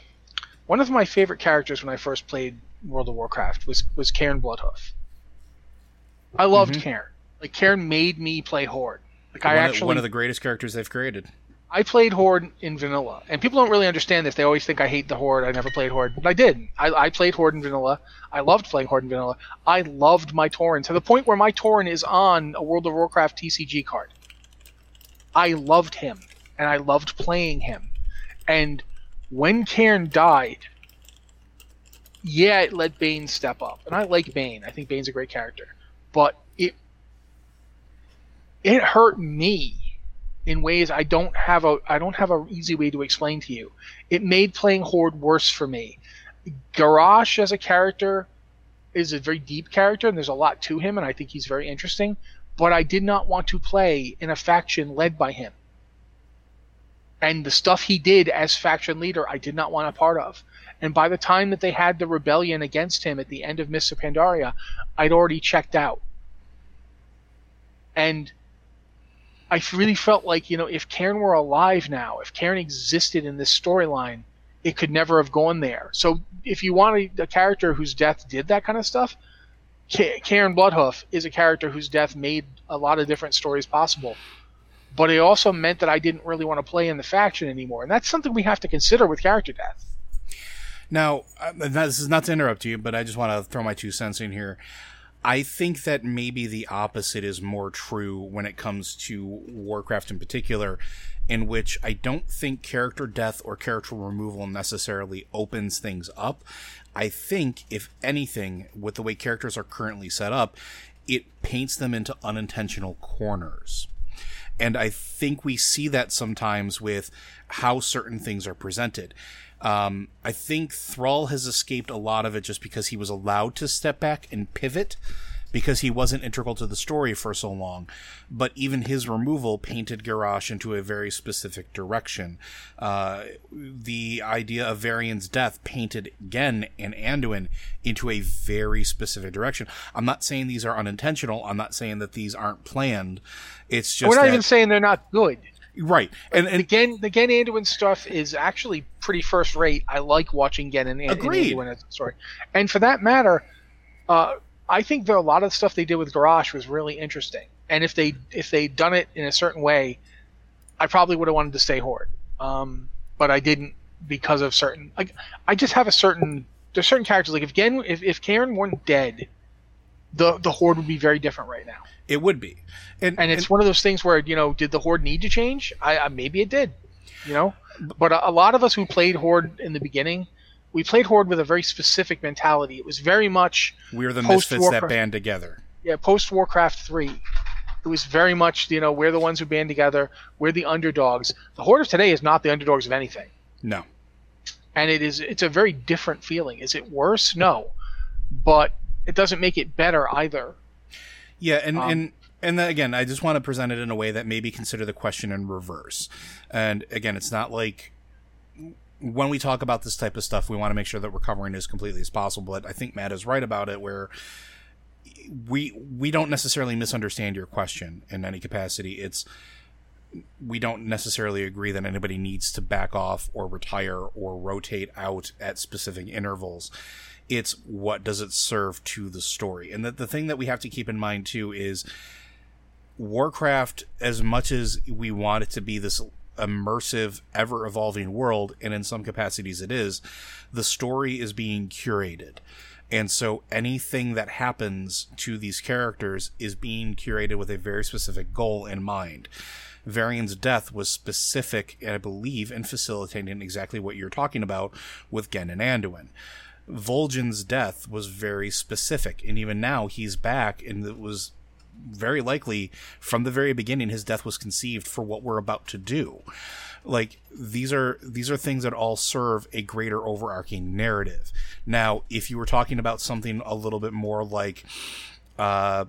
one of my favorite characters when I first played World of Warcraft was was Cairn Bloodhoof. I loved mm-hmm. Cairn. Like Cairn made me play Horde. Like I actually of, one of the greatest characters they've created. I played Horde in vanilla, and people don't really understand this. They always think I hate the Horde. I never played Horde, but I did. I, I played Horde in vanilla. I loved playing Horde in vanilla. I loved my Tauren to the point where my Tauren is on a World of Warcraft TCG card. I loved him, and I loved playing him. And when Cairn died, yeah, it let Bane step up, and I like Bane. I think Bane's a great character, but it it hurt me in ways I don't have a I don't have an easy way to explain to you. It made playing Horde worse for me. Garrosh as a character is a very deep character and there's a lot to him and I think he's very interesting, but I did not want to play in a faction led by him. And the stuff he did as faction leader I did not want a part of. And by the time that they had the rebellion against him at the end of Mists Pandaria, I'd already checked out. And I really felt like, you know, if Cairn were alive now, if Cairn existed in this storyline, it could never have gone there. So if you want a, a character whose death did that kind of stuff, Ka- Cairn Bloodhoof is a character whose death made a lot of different stories possible. But it also meant that I didn't really want to play in the faction anymore. And that's something we have to consider with character death. Now, uh, this is not to interrupt you, but I just want to throw my two cents in here. I think that maybe the opposite is more true when it comes to Warcraft in particular, in which I don't think character death or character removal necessarily opens things up. I think, if anything, with the way characters are currently set up, it paints them into unintentional corners. And I think we see that sometimes with how certain things are presented. Um, I think Thrall has escaped a lot of it just because he was allowed to step back and pivot because he wasn't integral to the story for so long. But even his removal painted Garrosh into a very specific direction. Uh, the idea of Varian's death painted Genn and Anduin into a very specific direction. I'm not saying these are unintentional. I'm not saying that these aren't planned. It's just We're not even saying they're not good. Right. And, and Again, the Genn Anduin stuff is actually pretty first rate. I like watching Genn and, and Anduin as a story. And for that matter, uh, I think there a lot of stuff they did with Garrosh was really interesting. And if they if they'd done it in a certain way, I probably would have wanted to stay Horde. Um, but I didn't because of certain. Like I just have a certain there's certain characters like if Genn if if Cairn weren't dead, the the Horde would be very different right now. it would be. And, And it's one of those things where you know, did the horde need to change? I, I maybe it did, you know. But a, a lot of us who played horde in the beginning, we played horde with a very specific mentality. It was very much we're the misfits that band together. yeah post Warcraft three. It was very much you know we're the ones who band together. We're the underdogs. The horde of today is not the underdogs of anything, No. and it is it's a very different feeling. Is it worse? No, but it doesn't make it better either. Yeah, and Um, and and then again, I just want to present it in a way that maybe consider the question in reverse. And again, it's not like when we talk about this type of stuff, we want to make sure that we're covering it as completely as possible. But I think Matt is right about it, where we we don't necessarily misunderstand your question in any capacity. It's we don't necessarily agree that anybody needs to back off or retire or rotate out at specific intervals. It's what does it serve to the story? And the, the thing that we have to keep in mind too is Warcraft, as much as we want it to be this immersive, ever evolving world, and in some capacities it is, the story is being curated. And so anything that happens to these characters is being curated with a very specific goal in mind. Varian's death was specific, I believe, in facilitating exactly what you're talking about with Genn and Anduin. Vol'jin's death was very specific, and even now he's back, and it was very likely from the very beginning his death was conceived for what we're about to do. Like these are these are things that all serve a greater overarching narrative. Now if you were talking about something a little bit more like uh,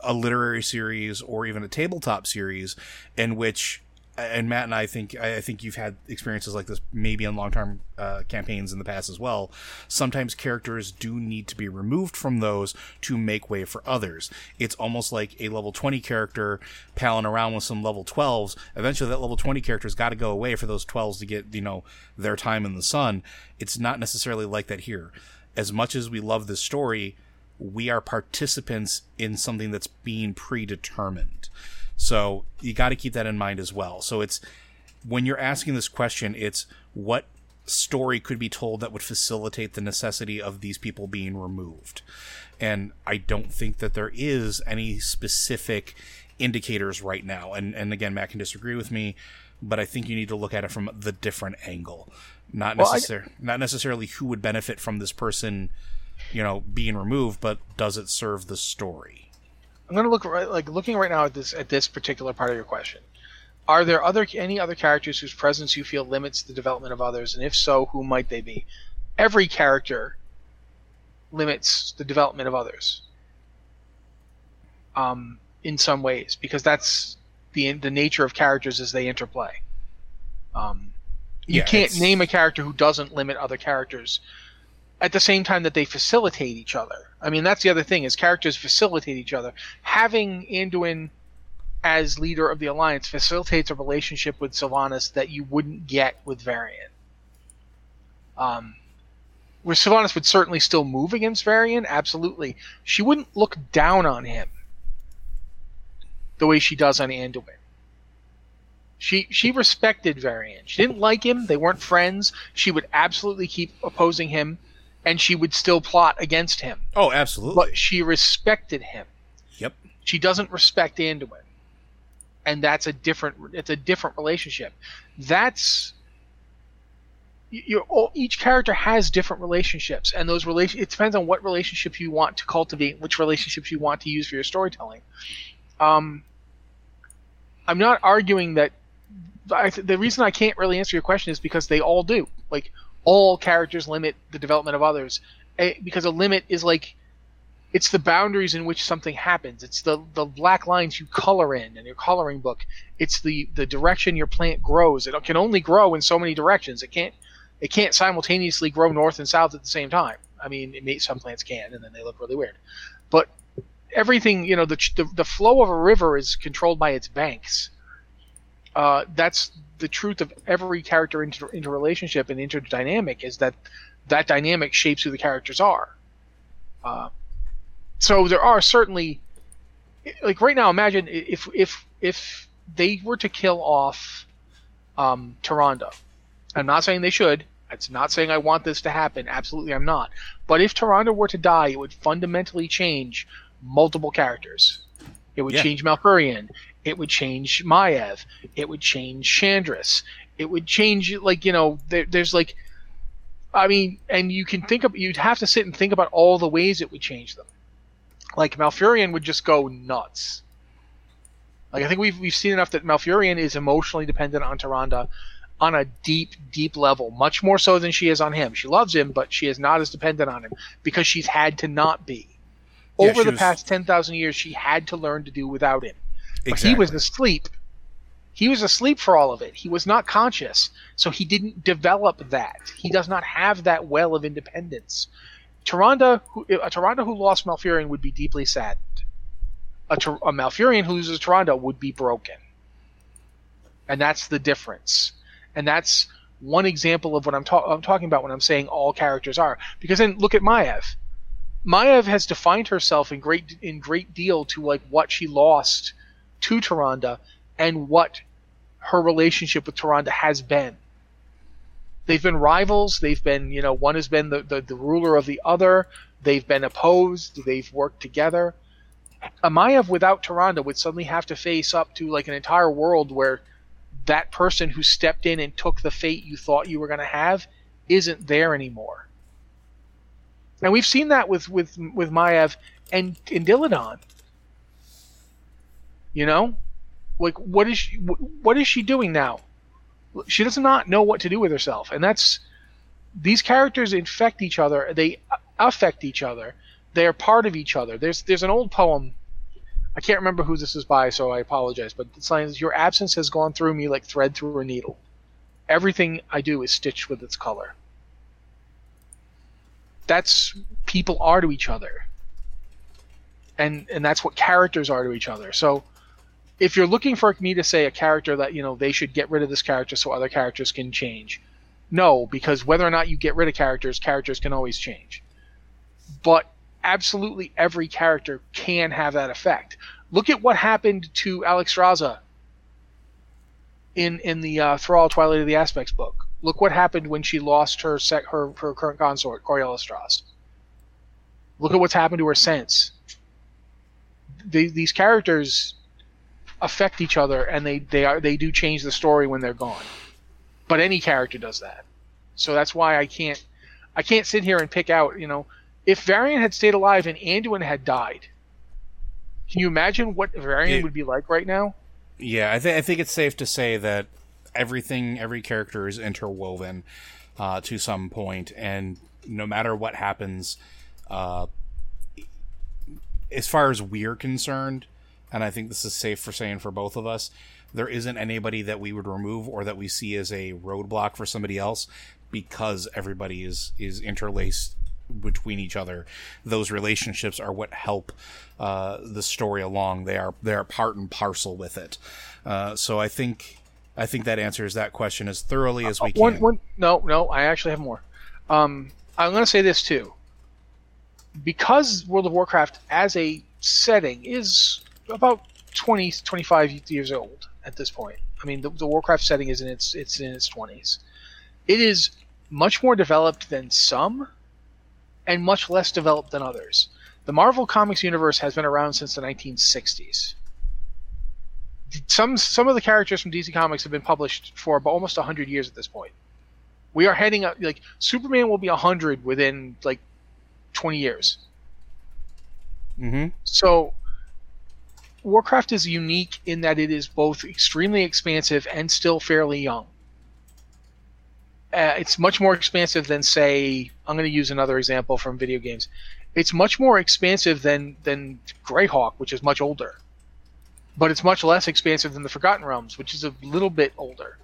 a literary series or even a tabletop series in which and Matt and I think I think you've had experiences like this maybe in long term uh, campaigns in the past as well. Sometimes characters do need to be removed from those to make way for others. It's almost like a level twenty character palling around with some level twelves. Eventually, that level twenty character's got to go away for those twelves to get you know their time in the sun. It's not necessarily like that here. As much as we love this story, we are participants in something that's being predetermined. So you got to keep that in mind as well. So it's when you're asking this question, it's what story could be told that would facilitate the necessity of these people being removed. And I don't think that there is any specific indicators right now. And and again, Matt can disagree with me, but I think you need to look at it from the different angle. Not Well, necessarily not necessarily who would benefit from this person, you know, being removed, but does it serve the story? I'm gonna look right, like looking right now at this at this particular part of your question. Are there other any other characters whose presence you feel limits the development of others, and if so, who might they be? Every character limits the development of others. Um, in some ways, because that's the the nature of characters as they interplay. Um, you Yeah, can't it's- name a character who doesn't limit other characters at the same time that they facilitate each other. I mean, that's the other thing is characters facilitate each other. Having Anduin as leader of the alliance facilitates a relationship with Sylvanas that you wouldn't get with Varian. Um, where Sylvanas would certainly still move against Varian, absolutely. She wouldn't look down on him the way she does on Anduin. She she respected Varian. She didn't like him. They weren't friends. She would absolutely keep opposing him, and she would still plot against him. Oh, absolutely. But she respected him. Yep. She doesn't respect Anduin, and that's a different. It's a different relationship. That's you, each character has different relationships, and those relation. It depends on what relationships you want to cultivate, which relationships you want to use for your storytelling. Um, I'm not arguing that. I, th- the reason I can't really answer your question is because they all do. Like all characters limit the development of others, eh, because a limit is like it's the boundaries in which something happens. It's the the black lines you color in in your coloring book. It's the the direction your plant grows. It can only grow in so many directions. It can't it can't simultaneously grow north and south at the same time. I mean, may, some plants can, and then they look really weird. But everything, you know, the the, the flow of a river is controlled by its banks. Uh, that's the truth of every character inter, interrelationship and interdynamic is that that dynamic shapes who the characters are. Uh, so there are certainly like right now imagine if if if they were to kill off um Tyrande. I'm not saying they should. It's not saying I want this to happen. Absolutely I'm not. But if Tyrande were to die, it would fundamentally change multiple characters. It would Yeah. change Malfurion. It would change Maiev. It would change Shandris. It would change like, you know, there, there's like I mean, and you can think of you'd have to sit and think about all the ways it would change them. Like Malfurion would just go nuts. Like I think we've we've seen enough that Malfurion is emotionally dependent on Tyrande on a deep, deep level, much more so than she is on him. She loves him, but she is not as dependent on him because she's had to not be. Over she the was- past ten thousand years, she had to learn to do without him. But Exactly. he was asleep. He was asleep for all of it. He was not conscious, so he didn't develop that. He does not have that well of independence. Tyrande, who, a Tyrande who lost Malfurion would be deeply saddened. A, Tyr- a Malfurion who loses Tyrande would be broken. and that's the difference. And that's one example of what I'm, ta- I'm talking about when I'm saying all characters are. Because then look at Maiev. Maiev has defined herself in great in great deal to like what she lost to Tyrande and what her relationship with Tyrande has been. They've been rivals. They've been, you know, one has been the, the, the ruler of the other. They've been opposed. They've worked together. Maiev without Tyrande would suddenly have to face up to like an entire world where that person who stepped in and took the fate you thought you were going to have isn't there anymore. And we've seen that with with with Maiev and and Illidan. You know, like what is she, what is she doing now? She does not know what to do with herself, and that's these characters infect each other. They affect each other. They are part of each other. There's there's an old poem. I can't remember who this is by, so I apologize. But the line is, "Your absence has gone through me like thread through a needle. Everything I do is stitched with its color." that's people are to each other and and that's what characters are to each other so if you're looking for me to say a character that you know they should get rid of this character so other characters can change no because whether or not you get rid of characters characters can always change but absolutely every character can have that effect look at what happened to Alexstrasza in in the uh, Thrall Twilight of the Aspects book Look what happened when she lost her sec- her, her current consort, Korialstrasz. Look at what's happened to her since. They, these characters affect each other, and they they are they do change the story when they're gone. But any character does that, so that's why I can't I can't sit here and pick out. You know, if Varian had stayed alive and Anduin had died, can you imagine what Varian it, would be like right now? Yeah, I, th- I think it's safe to say that everything, every character is interwoven uh, to some point, and no matter what happens, uh, as far as we're concerned, and I think this is safe for saying for both of us, there isn't anybody that we would remove or that we see as a roadblock for somebody else because everybody is is interlaced between each other. Those relationships are what help uh, the story along. They are they are part and parcel with it. Uh, so I think I think that answers that question as thoroughly as we uh, can. One, one, no, no, I actually have more. Um, I'm going to say this too. Because World of Warcraft as a setting is about 20, 25 years old at this point. I mean, the, the Warcraft setting is in its it's in its 20s. It is much more developed than some, and much less developed than others. The Marvel Comics universe has been around since the 1960s some some of the characters from DC Comics have been published for almost hundred years at this point. We are heading up like Superman will be hundred within like twenty years. Mm-hmm. So Warcraft is unique in that it is both extremely expansive and still fairly young. Uh, it's much more expansive than say I'm going to use another example from video games. It's much more expansive than than Greyhawk, which is much older but it's much less expansive than the Forgotten Realms, which is a little bit older.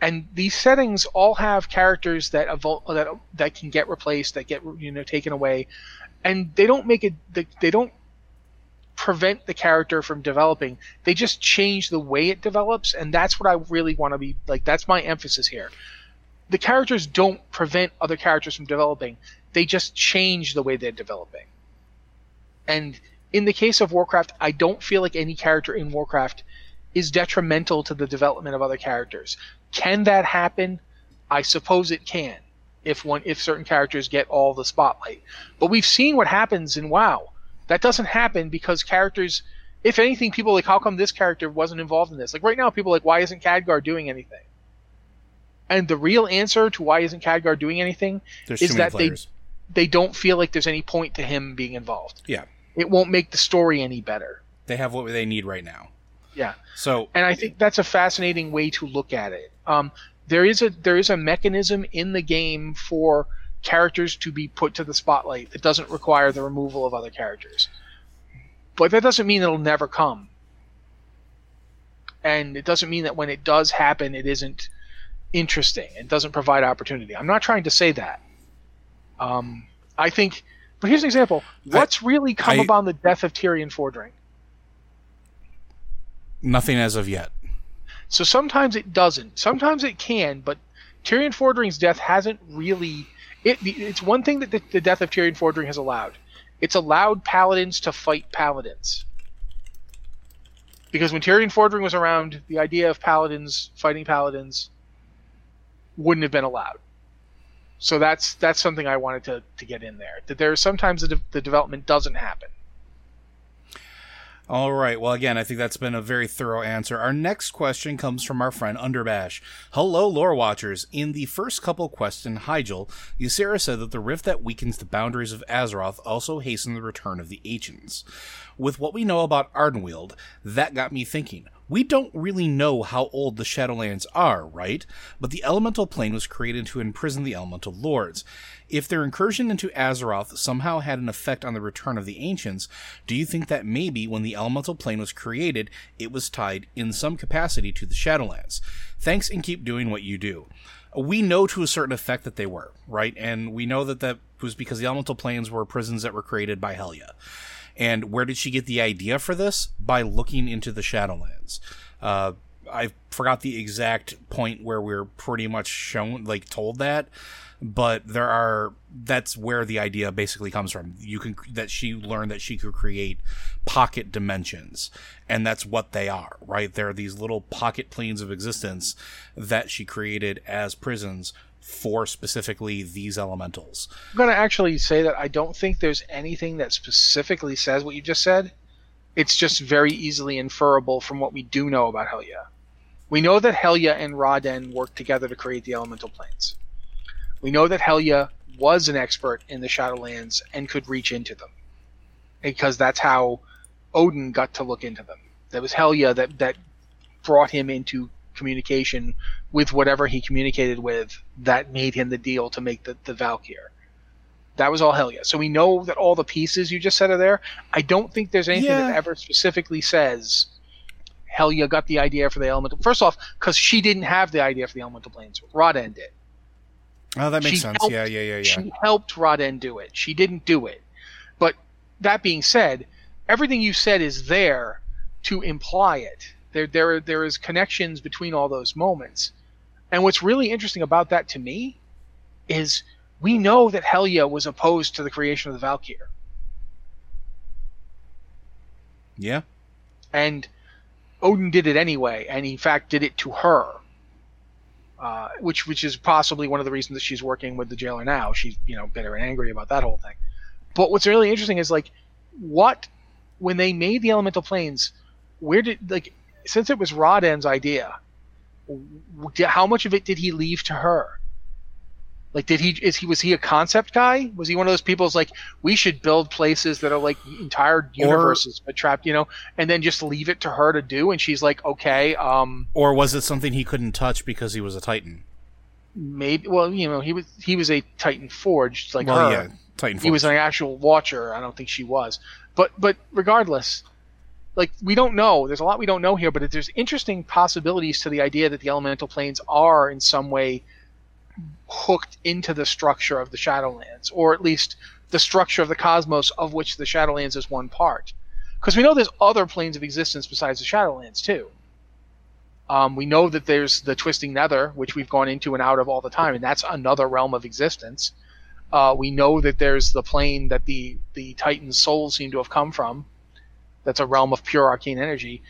And these settings all have characters that evol- that that can get replaced, that get you know taken away, and they don't make it. They don't prevent the character from developing. They just change the way it develops, and that's what I really want to be like. That's my emphasis here. The characters don't prevent other characters from developing. They just change the way they're developing. And in the case of Warcraft, I don't feel like any character in Warcraft is detrimental to the development of other characters. Can that happen? I suppose it can if one if certain characters get all the spotlight. But we've seen what happens in WoW. That doesn't happen because characters if anything, people like how come this character wasn't involved in this? Like right now, people like why isn't Khadgar doing anything? And the real answer to why isn't Khadgar doing anything There's is that players. they they don't feel like there's any point to him being involved. Yeah it won't make the story any better. They have what they need right now. Yeah. So, and I think that's a fascinating way to look at it. Um, there is a there is a mechanism in the game for characters to be put to the spotlight that doesn't require the removal of other characters. But that doesn't mean it'll never come. And it doesn't mean that when it does happen, it isn't interesting. It doesn't provide opportunity. I'm not trying to say that. Um, I think but here's an example. What's I, really come I, the death of Tirion Fordring? Nothing as of yet. So sometimes it doesn't. Sometimes it can, but Tirion Fordring's death hasn't really. It, it's one thing that the, the death of Tirion Fordring has allowed. It's allowed paladins to fight paladins. Because when Tirion Fordring was around, the idea of paladins fighting paladins wouldn't have been allowed. So that's that's something I wanted to, to get in there. That there sometimes the, de- the development doesn't happen. All right. Well, again, I think that's been a very thorough answer. Our next question comes from our friend Underbash. Hello, lore watchers. In the first couple question, Hyjal, Ysera said that the rift that weakens the boundaries of Azeroth also hastened the return of the Ancients. With what we know about Ardenweald, that got me thinking. We don't really know how old the Shadowlands are, right? But the elemental plane was created to imprison the elemental lords. If their incursion into Azeroth somehow had an effect on the return of the ancients, do you think that maybe when the elemental plane was created, it was tied in some capacity to the Shadowlands? Thanks and keep doing what you do. We know to a certain effect that they were, right? And we know that that was because the elemental planes were prisons that were created by Helya. And where did she get the idea for this? By looking into the Shadowlands. Uh, I forgot the exact point where we're pretty much shown, like, told that, but there are. That's where the idea basically comes from. You can that she learned that she could create pocket dimensions, and that's what they are, right? They're these little pocket planes of existence that she created as prisons for specifically these elementals. I'm going to actually say that I don't think there's anything that specifically says what you just said. It's just very easily inferable from what we do know about Helya. We know that Helya and Ra-Den worked together to create the elemental planes. We know that Helya was an expert in the Shadowlands and could reach into them. Because that's how Odin got to look into them. That was Helya that, that brought him into communication with whatever he communicated with that made him the deal to make the, the Valkyr. That was all Helya. So we know that all the pieces you just said are there. I don't think there's anything Yeah. that ever specifically says Helya got the idea for the elemental. First off, because she didn't have the idea for the elemental planes. Raden did. Oh, that makes She sense. helped- yeah, yeah, yeah, yeah. She helped Raden do it. She didn't do it. But that being said, everything you said is there to imply it. There, there, there is connections between all those moments. And what's really interesting about that to me is we know that Helya was opposed to the creation of the Valkyr. yeah. and Odin did it anyway, and in fact did it to her, uh, which which is possibly one of the reasons that she's working with the jailer now. She's you know bitter and angry about that whole thing. But what's really interesting is like what when they made the elemental planes, where did like since it was Raden's idea, how much of it did he leave to her? Like, did he is he was he a concept guy? Was he one of those people who's like, we should build places that are like entire universes but trapped, you know, and then just leave it to her to do? And she's like, okay, um, Or was it something he couldn't touch because he was a Titan? maybe. Well, you know, he was he was a Titan forged like well, her. yeah, Titan. he was an actual watcher. I don't think she was. But but regardless, like we don't know. There's a lot we don't know here, but there's interesting possibilities to the idea that the elemental planes are in some way hooked into the structure of the Shadowlands, or at least the structure of the cosmos of which the Shadowlands is one part. Because we know there's other planes of existence besides the Shadowlands too. Um, we know that there's the Twisting Nether, which we've gone into and out of all the time, and that's another realm of existence. Uh, we know that there's the plane that the the Titan's souls seem to have come from. That's a realm of pure arcane energy.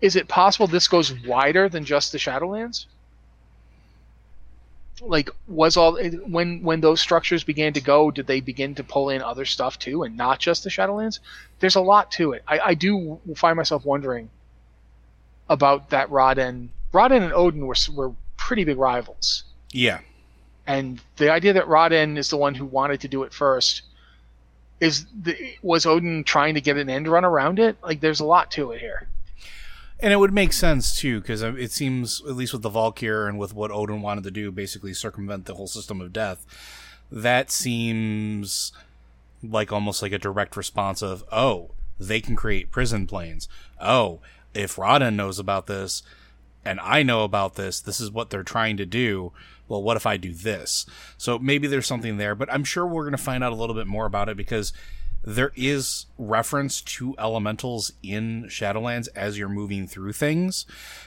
Is it possible this goes wider than just the Shadowlands? Like, was all when when those structures began to go, did they begin to pull in other stuff too, and not just the Shadowlands? There's a lot to it. I, I do find myself wondering about that. Raden, Raden and Odin were were pretty big rivals yeah. and the idea that Raden is the one who wanted to do it first is the, was Odin trying to get an end run around it? Like, there's a lot to it here. And it would make sense too, because uh, it seems, at least with the Valkyr and with what Odin wanted to do, basically circumvent the whole system of death. That seems like almost like a direct response of, oh, they can create prison planes. Oh, if Raden knows about this, and I know about this, this is what they're trying to do. Well, what if I do this? So maybe there's something there, but I'm sure we're going to find out a little bit more about it because there is reference to elementals in Shadowlands as you're moving through things.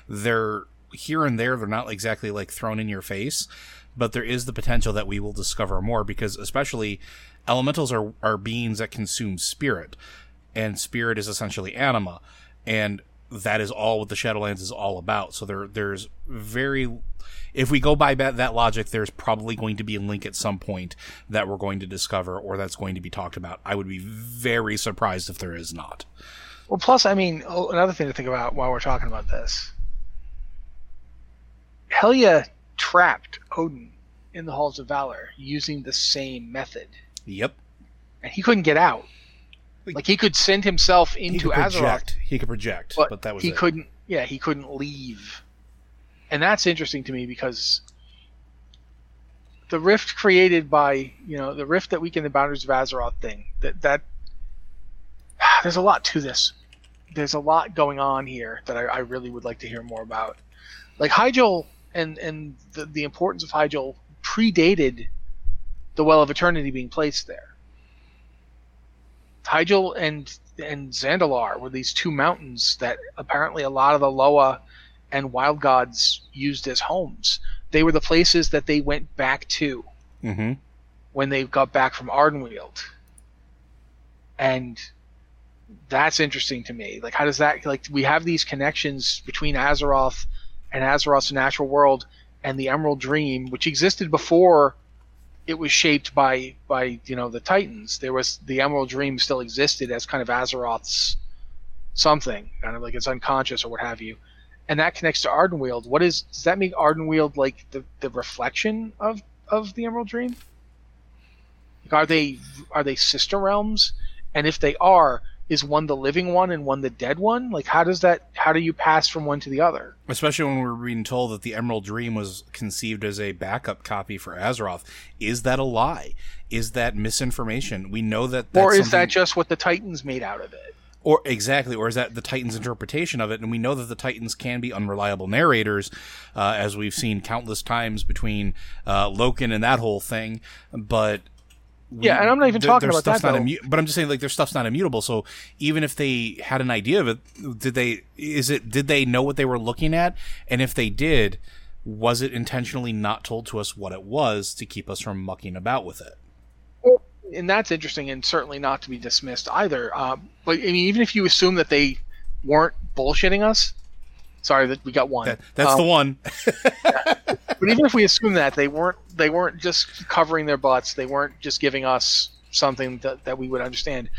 They're here and there, they're not exactly like thrown in your face, but there is the potential that we will discover more because especially elementals are, are beings that consume spirit and spirit is essentially anima and that is all what the Shadowlands is all about. So there, there's very, if we go by that logic, there's probably going to be a link at some point that we're going to discover or that's going to be talked about. I would be very surprised if there is not. Well, plus, I mean, oh, another thing to think about while we're talking about this Helya trapped Odin in the Halls of Valor using the same method. Yep. And he couldn't get out. Like he could send himself into he Azeroth. Project. He could project, but, but that was he it. couldn't. Yeah, he couldn't leave, and that's interesting to me because the rift created by you know the rift that weakened the boundaries of Azeroth thing. That that *sighs* there's a lot to this. There's a lot going on here that I, I really would like to hear more about. Like Hyjal and and the, the importance of Hyjal predated the Well of Eternity being placed there. Hyjal and and Zandalar were these two mountains that apparently a lot of the Loa and Wild Gods used as homes. They were the places that they went back to mm-hmm. when they got back from Ardenweald. And that's interesting to me. Like, how does that like we have these connections between Azeroth and Azeroth's natural world and the Emerald Dream, which existed before it was shaped by by you know the Titans. There was the Emerald Dream still existed as kind of Azeroth's something, kind of like it's unconscious or what have you, and that connects to Ardenweald. What is does that make Ardenweald like the the reflection of of the Emerald Dream? Like, are they are they sister realms? And if they are, is one the living one and one the dead one? Like how does that how do you pass from one to the other? Especially when we're being told that the Emerald Dream was conceived as a backup copy for Azeroth. Is that a lie? Is that misinformation? We know that Or is something... that just what the Titans made out of it? Or exactly, or is that the Titans' interpretation of it? And we know that the Titans can be unreliable narrators, uh, as we've seen countless times between uh, Loken and that whole thing. But yeah, and I'm not even there, talking about that. Not immu- but I'm just saying, like, their stuff's not immutable. So even if they had an idea of it, did they? Is it? Did they know what they were looking at? And if they did, was it intentionally not told to us what it was to keep us from mucking about with it? And that's interesting, and certainly not to be dismissed either. Um, but I mean, even if you assume that they weren't bullshitting us, sorry that we got one. That, that's um, the one. *laughs* yeah. But even if we assume that they weren't they weren't just covering their butts, they weren't just giving us something that, that we would understand.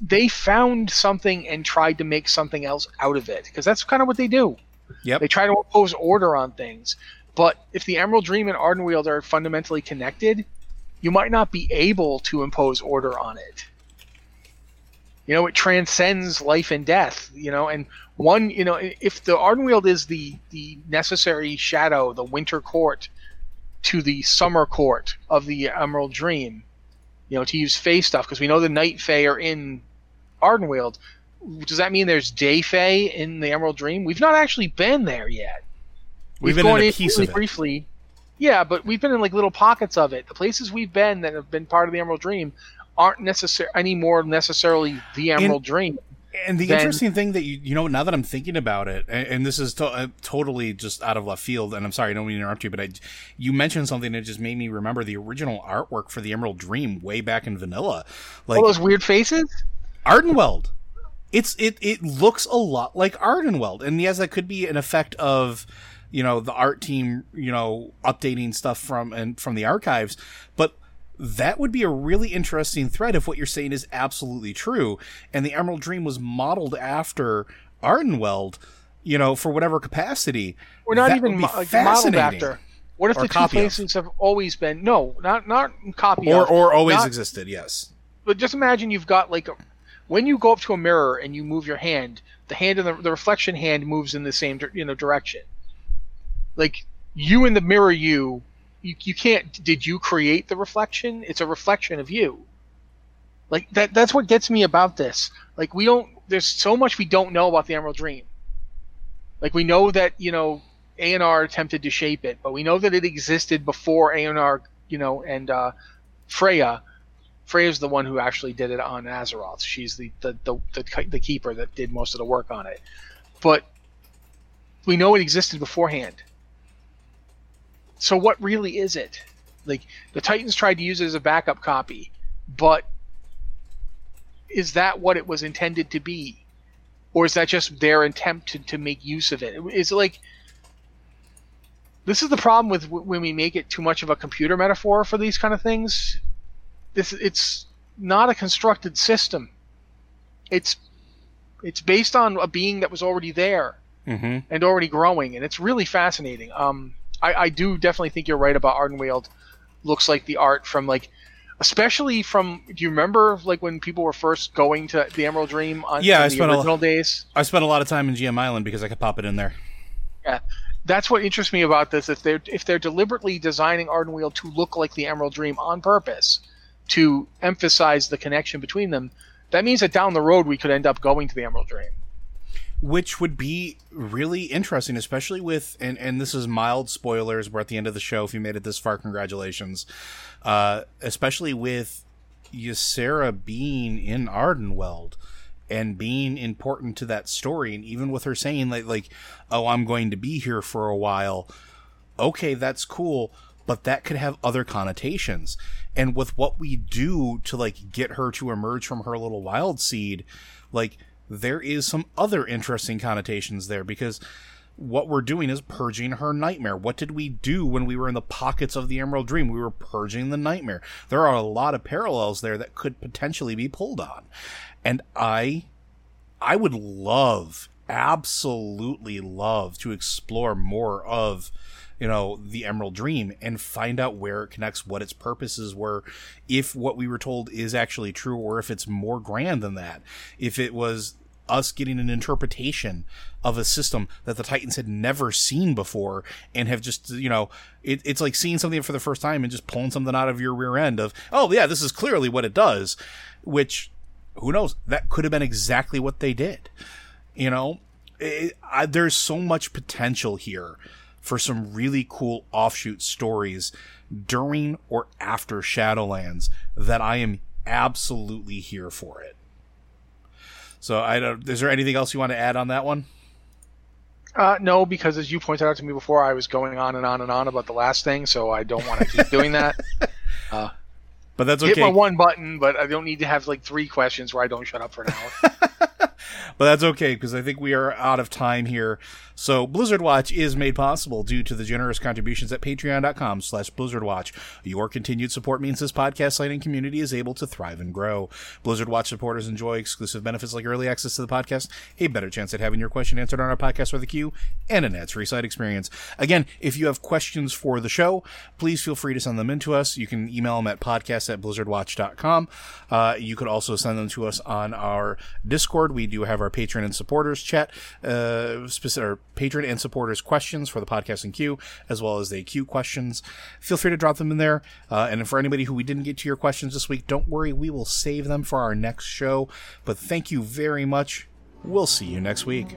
They found something and tried to make something else out of it because that's kind of what they do. Yep. They try to impose order on things. But if the Emerald Dream and Ardenweald are fundamentally connected, you might not be able to impose order on it. You know, it transcends life and death. You know, and one, you know, if the Ardenweald is the the necessary shadow, the winter court to the summer court of the Emerald Dream, you know, to use Fey stuff because we know the Night Fae are in Ardenweald. Does that mean there's Day Fae in the Emerald Dream? We've not actually been there yet. We've, we've been gone in a piece really of it. briefly. Yeah, but we've been in like little pockets of it. The places we've been that have been part of the Emerald Dream aren't necessary any more necessarily the Emerald Dream. And the then, interesting thing that you you know now that I'm thinking about it, and, and this is to, uh, totally just out of left field, and I'm sorry I don't mean to interrupt you, but I you mentioned something that just made me remember the original artwork for the Emerald Dream way back in Vanilla, like all those weird faces. Ardenweald. It's it it looks a lot like Ardenweald, and yes, that could be an effect of you know the art team you know updating stuff from and from the archives, but that would be a really interesting thread if what you're saying is absolutely true. And the Emerald Dream was modeled after Ardenweald, you know, for whatever capacity. We're not that even mo- modeled after. What if or the two places have always been no, not not copy or of, or always not, existed? Yes. But just imagine you've got like a, when you go up to a mirror and you move your hand, the hand and the, the reflection hand moves in the same you know direction. Like you in the mirror, you you, you can't did you create the reflection it's a reflection of you like that that's what gets me about this like we don't there's so much we don't know about the emerald dream like we know that you know Eonar attempted to shape it but we know that it existed before Eonar you know and uh, Freya Freya's the one who actually did it on Azeroth. She's the the, the the the keeper that did most of the work on it. But we know it existed beforehand. So what really is it? Like the Titans tried to use it as a backup copy, but is that what it was intended to be? Or is that just their attempt to, to make use of it? Is it like this is the problem with when we make it too much of a computer metaphor for these kind of things. This it's not a constructed system. It's it's based on a being that was already there Mm-hmm. and already growing, and it's really fascinating. Um, I, I do definitely think you're right about Ardenweald. Looks like the art from like, especially from. Do you remember like when people were first going to the Emerald Dream on Yeah, I the spent a- original days? I spent a lot of time in GM Island because I could pop it in there. Yeah, that's what interests me about this. If they're if they're deliberately designing Ardenweald to look like the Emerald Dream on purpose, to emphasize the connection between them, that means that down the road we could end up going to the Emerald Dream. Which would be really interesting, especially with and and this is mild spoilers. We're at the end of the show. If you made it this far, congratulations. Uh, especially with Ysera being in Ardenweald and being important to that story, and even with her saying like like, oh, I'm going to be here for a while. Okay, that's cool. But that could have other connotations. And with what we do to like get her to emerge from her little wild seed, like there is some other interesting connotations there because what we're doing is purging her nightmare. What did we do when we were in the pockets of the Emerald Dream? We were purging the nightmare. There are a lot of parallels there that could potentially be pulled on. And I I would love, absolutely love to explore more of, you know, the Emerald Dream and find out where it connects, what its purposes were, if what we were told is actually true, or if it's more grand than that. If it was us getting an interpretation of a system that the Titans had never seen before and have just, you know, it, it's like seeing something for the first time and just pulling something out of your rear end of, oh, yeah, this is clearly what it does, which who knows? That could have been exactly what they did. You know, it, I, there's so much potential here for some really cool offshoot stories during or after Shadowlands that I am absolutely here for it. So I don't. Is there anything else you want to add on that one? Uh, no, because as you pointed out to me before, I was going on and on and on about the last thing, so I don't want to keep *laughs* doing that. Uh, But that's okay. Hit my one button, but I don't need to have like three questions where I don't shut up for an hour. *laughs* but that's okay because I think we are out of time here. So Blizzard Watch is made possible due to the generous contributions at patreon.com slash Blizzard Watch. Your continued support means this podcast and community is able to thrive and grow. Blizzard Watch supporters enjoy exclusive benefits like early access to the podcast, a better chance at having your question answered on our podcast with a queue, and an ad-free site experience. Again, if you have questions for the show, please feel free to send them in to us. You can email them at podcast at blizzardwatch.com. Uh, you could also send them to us on our Discord. We do have our patron and supporters chat, uh, specific, or patron and supporters questions for the podcast and queue, as well as the queue questions. Feel free to drop them in there. Uh, and for anybody who we didn't get to your questions this week, don't worry, we will save them for our next show. But thank you very much. We'll see you next week.